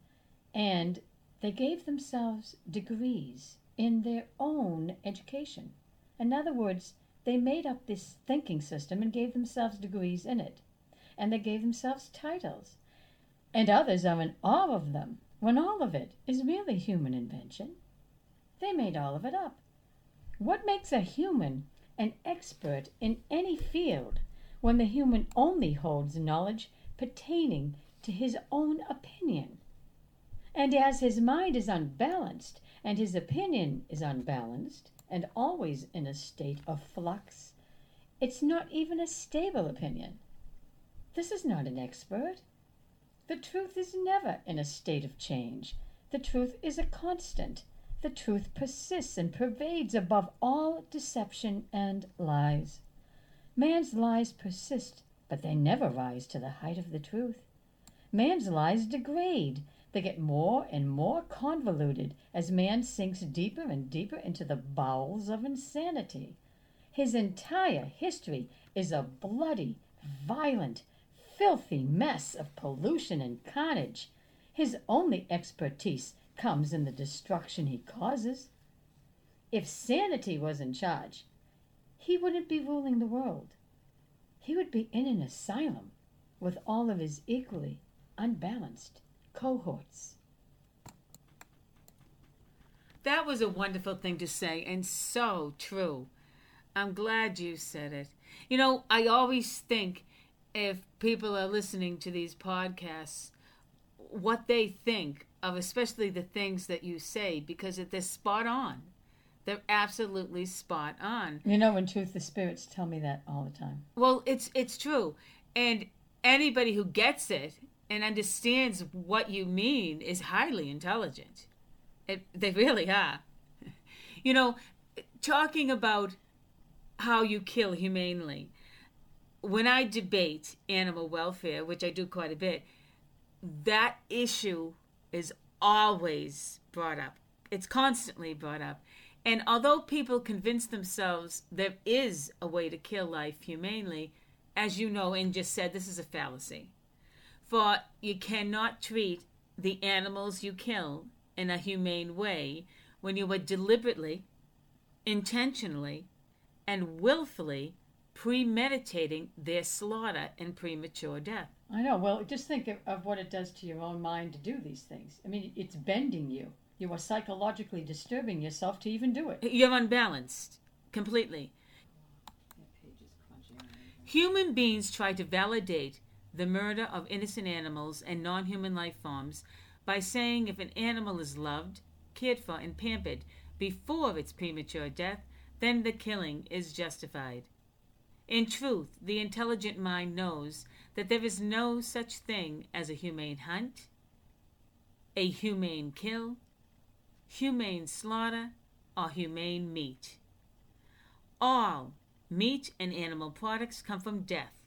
and they gave themselves degrees in their own education. In other words, they made up this thinking system and gave themselves degrees in it, and they gave themselves titles, and others are in awe of them when all of it is really human invention. They made all of it up. What makes a human an expert in any field when the human only holds knowledge pertaining to his own opinion? And as his mind is unbalanced and his opinion is unbalanced and always in a state of flux, it's not even a stable opinion. This is not an expert. The truth is never in a state of change. The truth is a constant. The truth persists and pervades above all deception and lies. Man's lies persist, but they never rise to the height of the truth. Man's lies degrade. They get more and more convoluted as man sinks deeper and deeper into the bowels of insanity. His entire history is a bloody, violent, filthy mess of pollution and carnage. His only expertise comes in the destruction he causes. If sanity was in charge, he wouldn't be ruling the world. He would be in an asylum with all of his equally unbalanced cohorts. That was a wonderful thing to say and so true. I'm glad you said it. You know, I always think if people are listening to these podcasts, what they think of especially the things that you say because they're spot on. They're absolutely spot on. You know, in truth, the spirits tell me that all the time. Well, it's it's true, and anybody who gets it and understands what you mean is highly intelligent. It, they really are. You know, talking about how you kill humanely. When I debate animal welfare, which I do quite a bit, that issue is always brought up. It's constantly brought up. And although people convince themselves there is a way to kill life humanely, as you know and just said, this is a fallacy. For you cannot treat the animals you kill in a humane way when you are deliberately, intentionally, and willfully premeditating their slaughter and premature death. I know. Well, just think of, of what it does to your own mind to do these things. I mean, it's bending you. You are psychologically disturbing yourself to even do it. You're unbalanced completely. Human beings try to validate the murder of innocent animals and non human life forms by saying if an animal is loved, cared for, and pampered before its premature death, then the killing is justified. In truth, the intelligent mind knows that there is no such thing as a humane hunt, a humane kill, humane slaughter, or humane meat. All meat and animal products come from death,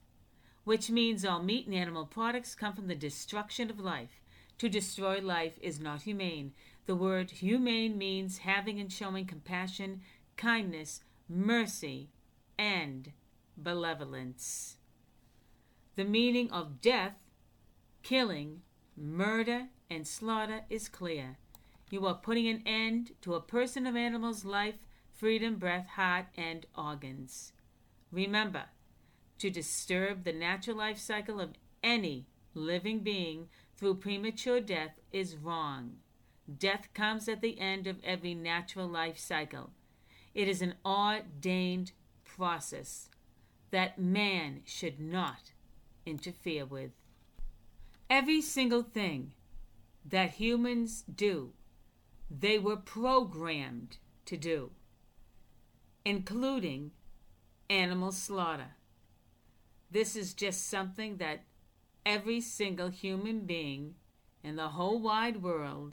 which means all meat and animal products come from the destruction of life. To destroy life is not humane. The word humane means having and showing compassion, kindness, mercy, and benevolence. The meaning of death, killing, murder, and slaughter is clear. You are putting an end to a person of animal's life, freedom, breath, heart, and organs. Remember, to disturb the natural life cycle of any living being through premature death is wrong. Death comes at the end of every natural life cycle. It is an ordained process that man should not interfere with. Every single thing that humans do, they were programmed to do, including animal slaughter. This is just something that every single human being in the whole wide world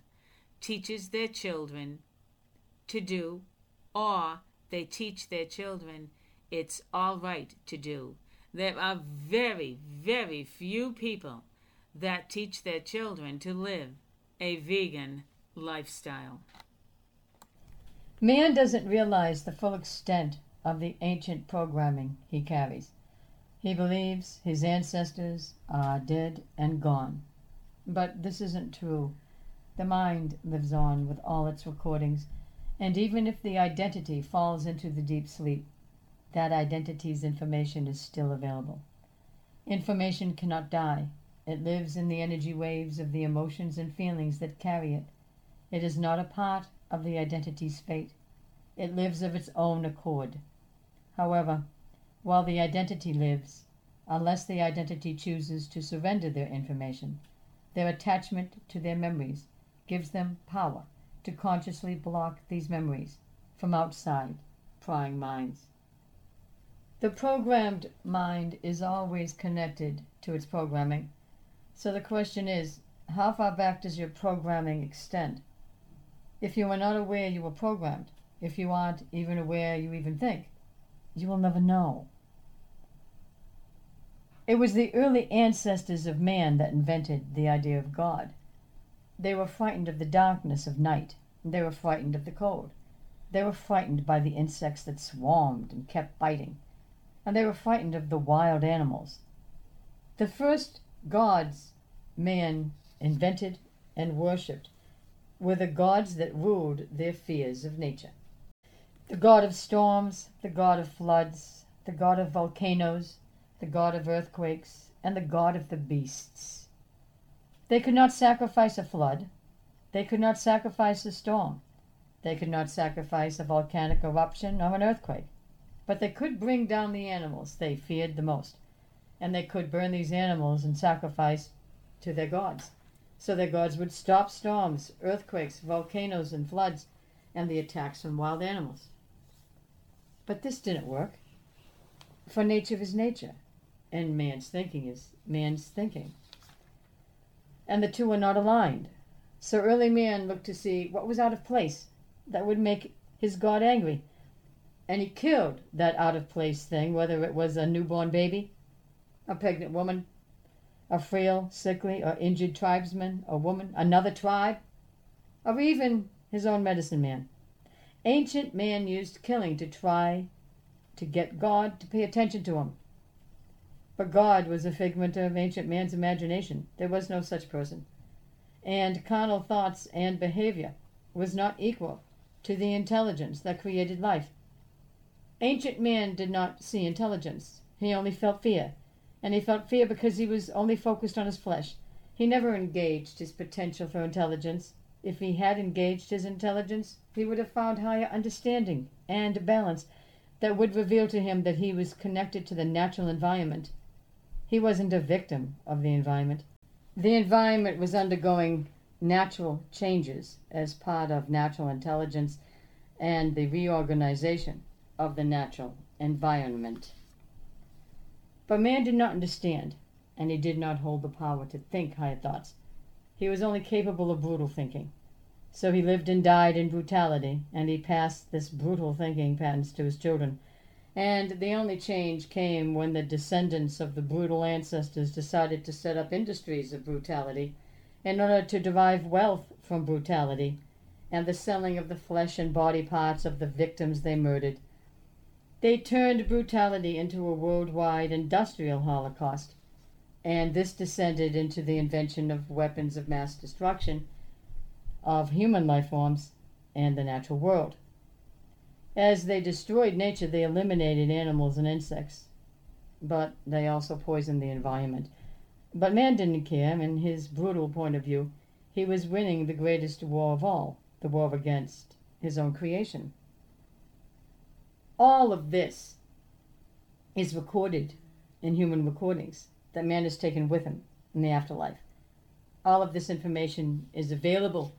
teaches their children to do, or they teach their children it's all right to do. There are very, very few people that teach their children to live a vegan lifestyle. Man doesn't realize the full extent of the ancient programming he carries. He believes his ancestors are dead and gone. But this isn't true. The mind lives on with all its recordings, and even if the identity falls into the deep sleep, that identity's information is still available. Information cannot die. It lives in the energy waves of the emotions and feelings that carry it. It is not a part of the identity's fate. It lives of its own accord. However, while the identity lives, unless the identity chooses to surrender their information, their attachment to their memories gives them power to consciously block these memories from outside prying minds. The programmed mind is always connected to its programming. So the question is how far back does your programming extend? If you are not aware you were programmed, if you aren't even aware you even think, you will never know. It was the early ancestors of man that invented the idea of God. They were frightened of the darkness of night. They were frightened of the cold. They were frightened by the insects that swarmed and kept biting and they were frightened of the wild animals. The first gods man invented and worshipped were the gods that ruled their fears of nature. The god of storms, the god of floods, the god of volcanoes, the god of earthquakes, and the god of the beasts. They could not sacrifice a flood. They could not sacrifice a storm. They could not sacrifice a volcanic eruption or an earthquake. But they could bring down the animals they feared the most, and they could burn these animals and sacrifice to their gods. So their gods would stop storms, earthquakes, volcanoes, and floods, and the attacks from wild animals. But this didn't work. For nature is nature, and man's thinking is man's thinking. And the two are not aligned. So early man looked to see what was out of place that would make his God angry and he killed that out of place thing, whether it was a newborn baby, a pregnant woman, a frail, sickly, or injured tribesman or woman, another tribe, or even his own medicine man. Ancient man used killing to try to get God to pay attention to him. But God was a figment of ancient man's imagination. There was no such person. And carnal thoughts and behavior was not equal to the intelligence that created life. Ancient man did not see intelligence. He only felt fear. And he felt fear because he was only focused on his flesh. He never engaged his potential for intelligence. If he had engaged his intelligence, he would have found higher understanding and balance that would reveal to him that he was connected to the natural environment. He wasn't a victim of the environment. The environment was undergoing natural changes as part of natural intelligence and the reorganization of the natural environment. But man did not understand, and he did not hold the power to think higher thoughts. He was only capable of brutal thinking. So he lived and died in brutality, and he passed this brutal thinking patents to his children. And the only change came when the descendants of the brutal ancestors decided to set up industries of brutality in order to derive wealth from brutality and the selling of the flesh and body parts of the victims they murdered they turned brutality into a worldwide industrial holocaust. And this descended into the invention of weapons of mass destruction of human life forms and the natural world. As they destroyed nature, they eliminated animals and insects, but they also poisoned the environment. But man didn't care. In his brutal point of view, he was winning the greatest war of all the war against his own creation. All of this is recorded in human recordings that man has taken with him in the afterlife. All of this information is available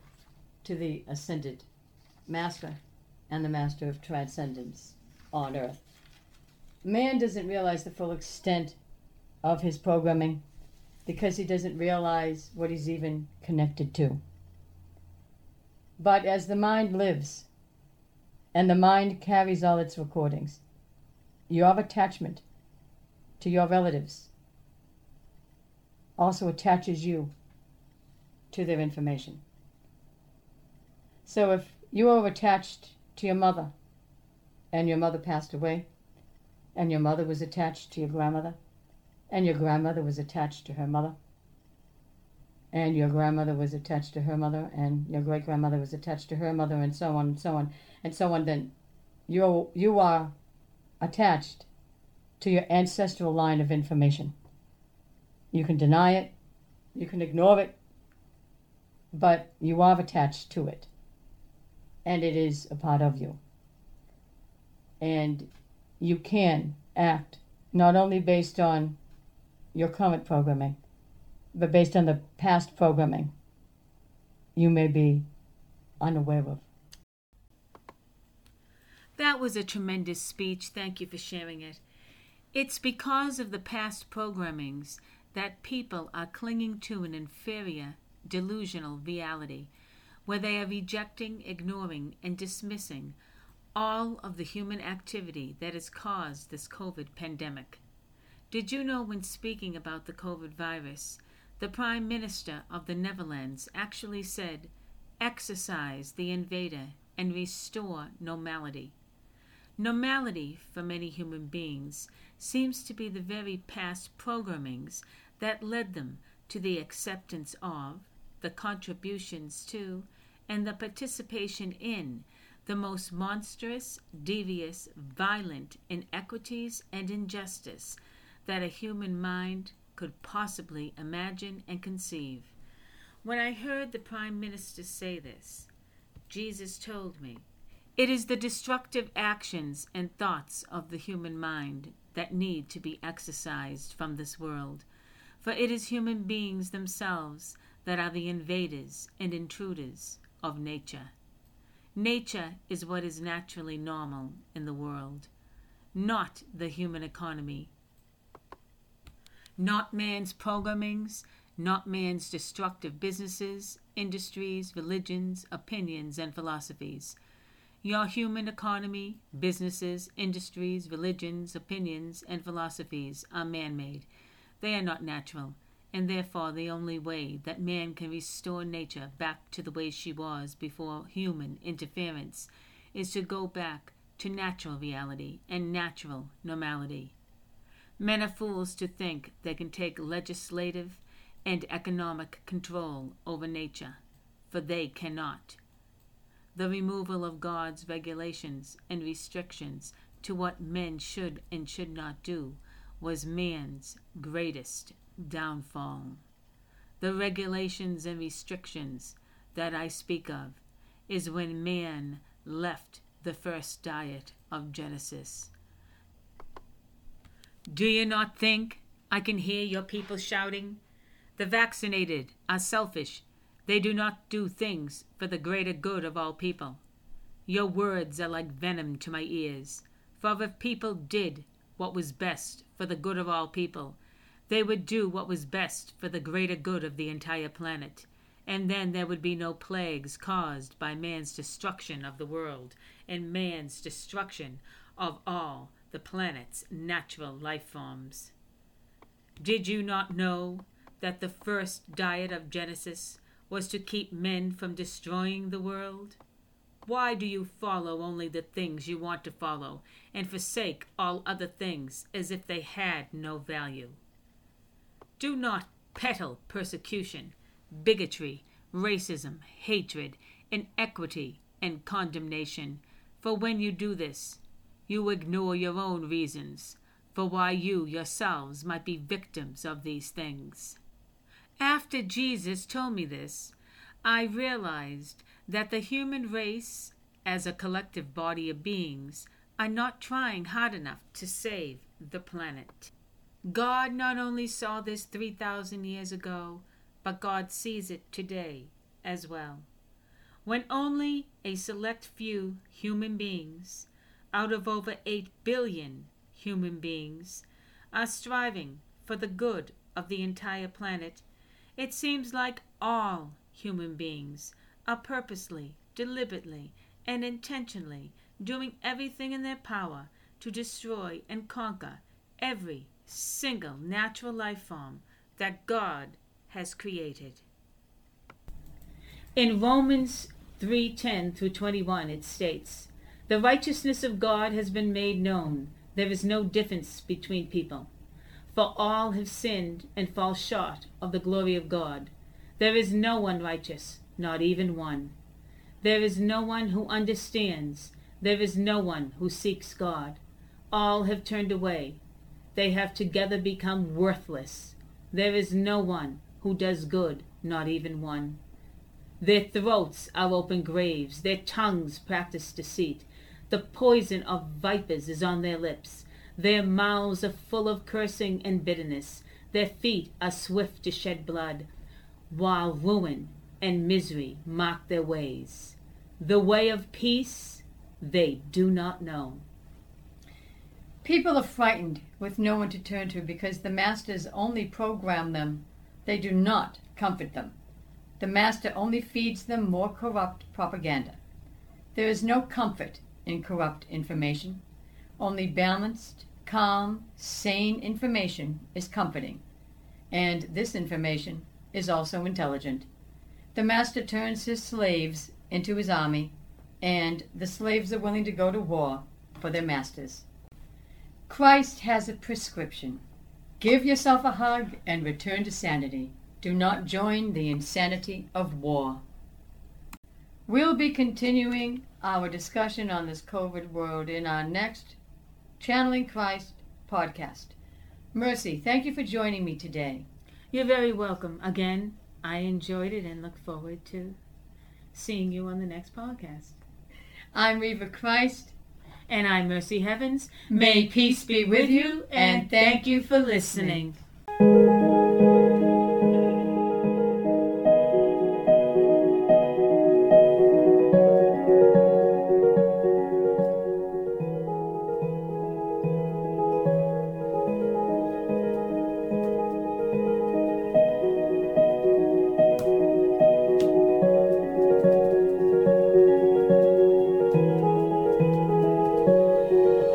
to the ascended master and the master of transcendence on earth. Man doesn't realize the full extent of his programming because he doesn't realize what he's even connected to. But as the mind lives, and the mind carries all its recordings, your attachment to your relatives also attaches you to their information. So if you are attached to your mother and your mother passed away, and your mother was attached to your grandmother, and your grandmother was attached to her mother, and your grandmother was attached to her mother, and your great grandmother was attached to her mother, and so on and so on and so on, then you you are attached to your ancestral line of information. You can deny it, you can ignore it, but you are attached to it, and it is a part of you. And you can act not only based on your current programming, but based on the past programming you may be unaware of. That was a tremendous speech. Thank you for sharing it. It's because of the past programmings that people are clinging to an inferior, delusional reality, where they are rejecting, ignoring, and dismissing all of the human activity that has caused this COVID pandemic. Did you know when speaking about the COVID virus, the Prime Minister of the Netherlands actually said, exorcise the invader and restore normality? Normality for many human beings seems to be the very past programmings that led them to the acceptance of, the contributions to, and the participation in the most monstrous, devious, violent inequities and injustice that a human mind could possibly imagine and conceive. When I heard the Prime Minister say this, Jesus told me, It is the destructive actions and thoughts of the human mind that need to be exorcised from this world, for it is human beings themselves that are the invaders and intruders of nature. Nature is what is naturally normal in the world, not the human economy not man's programmings, not man's destructive businesses, industries, religions, opinions, and philosophies. Your human economy, businesses, industries, religions, opinions, and philosophies are man made. They are not natural, and therefore the only way that man can restore nature back to the way she was before human interference is to go back to natural reality and natural normality. Men are fools to think they can take legislative and economic control over nature, for they cannot. The removal of God's regulations and restrictions to what men should and should not do was man's greatest downfall. The regulations and restrictions that I speak of is when man left the first diet of Genesis do you not think I can hear your people shouting? The vaccinated are selfish. They do not do things for the greater good of all people. Your words are like venom to my ears. For if people did what was best for the good of all people, they would do what was best for the greater good of the entire planet. And then there would be no plagues caused by man's destruction of the world and man's destruction of all the planet's natural life forms. Did you not know that the first diet of Genesis was to keep men from destroying the world? Why do you follow only the things you want to follow and forsake all other things as if they had no value? Do not peddle persecution, bigotry, racism, hatred, inequity, and condemnation, for when you do this, you ignore your own reasons for why you yourselves might be victims of these things. After Jesus told me this, I realized that the human race, as a collective body of beings, are not trying hard enough to save the planet. God not only saw this 3,000 years ago, but God sees it today as well. When only a select few human beings, out of over 8 billion human beings, are striving for the good of the entire planet, it seems like all human beings are purposely, deliberately, and intentionally doing everything in their power to destroy and conquer every single natural life form that God has created. In Romans 3:10 through 21 it states, "The righteousness of God has been made known. There is no difference between people, for all have sinned and fall short of the glory of God. There is no one righteous, not even one. There is no one who understands. There is no one who seeks God. All have turned away. They have together become worthless. There is no one who does good, not even one. Their throats are open graves, their tongues practice deceit. The poison of vipers is on their lips. Their mouths are full of cursing and bitterness. Their feet are swift to shed blood, while ruin and misery mark their ways. The way of peace they do not know. People are frightened with no one to turn to because the masters only program them. They do not comfort them. The master only feeds them more corrupt propaganda. There is no comfort in corrupt information. Only balanced, calm, sane information is comforting. And this information is also intelligent. The master turns his slaves into his army, and the slaves are willing to go to war for their masters. Christ has a prescription. Give yourself a hug and return to sanity. Do not join the insanity of war. We'll be continuing our discussion on this COVID world in our next Channeling Christ podcast. Mercy, thank you for joining me today. You're very welcome. Again, I enjoyed it and look forward to seeing you on the next podcast. I'm Reva Christ. And I'm Mercy Heavens. May peace be with you, and thank you for listening.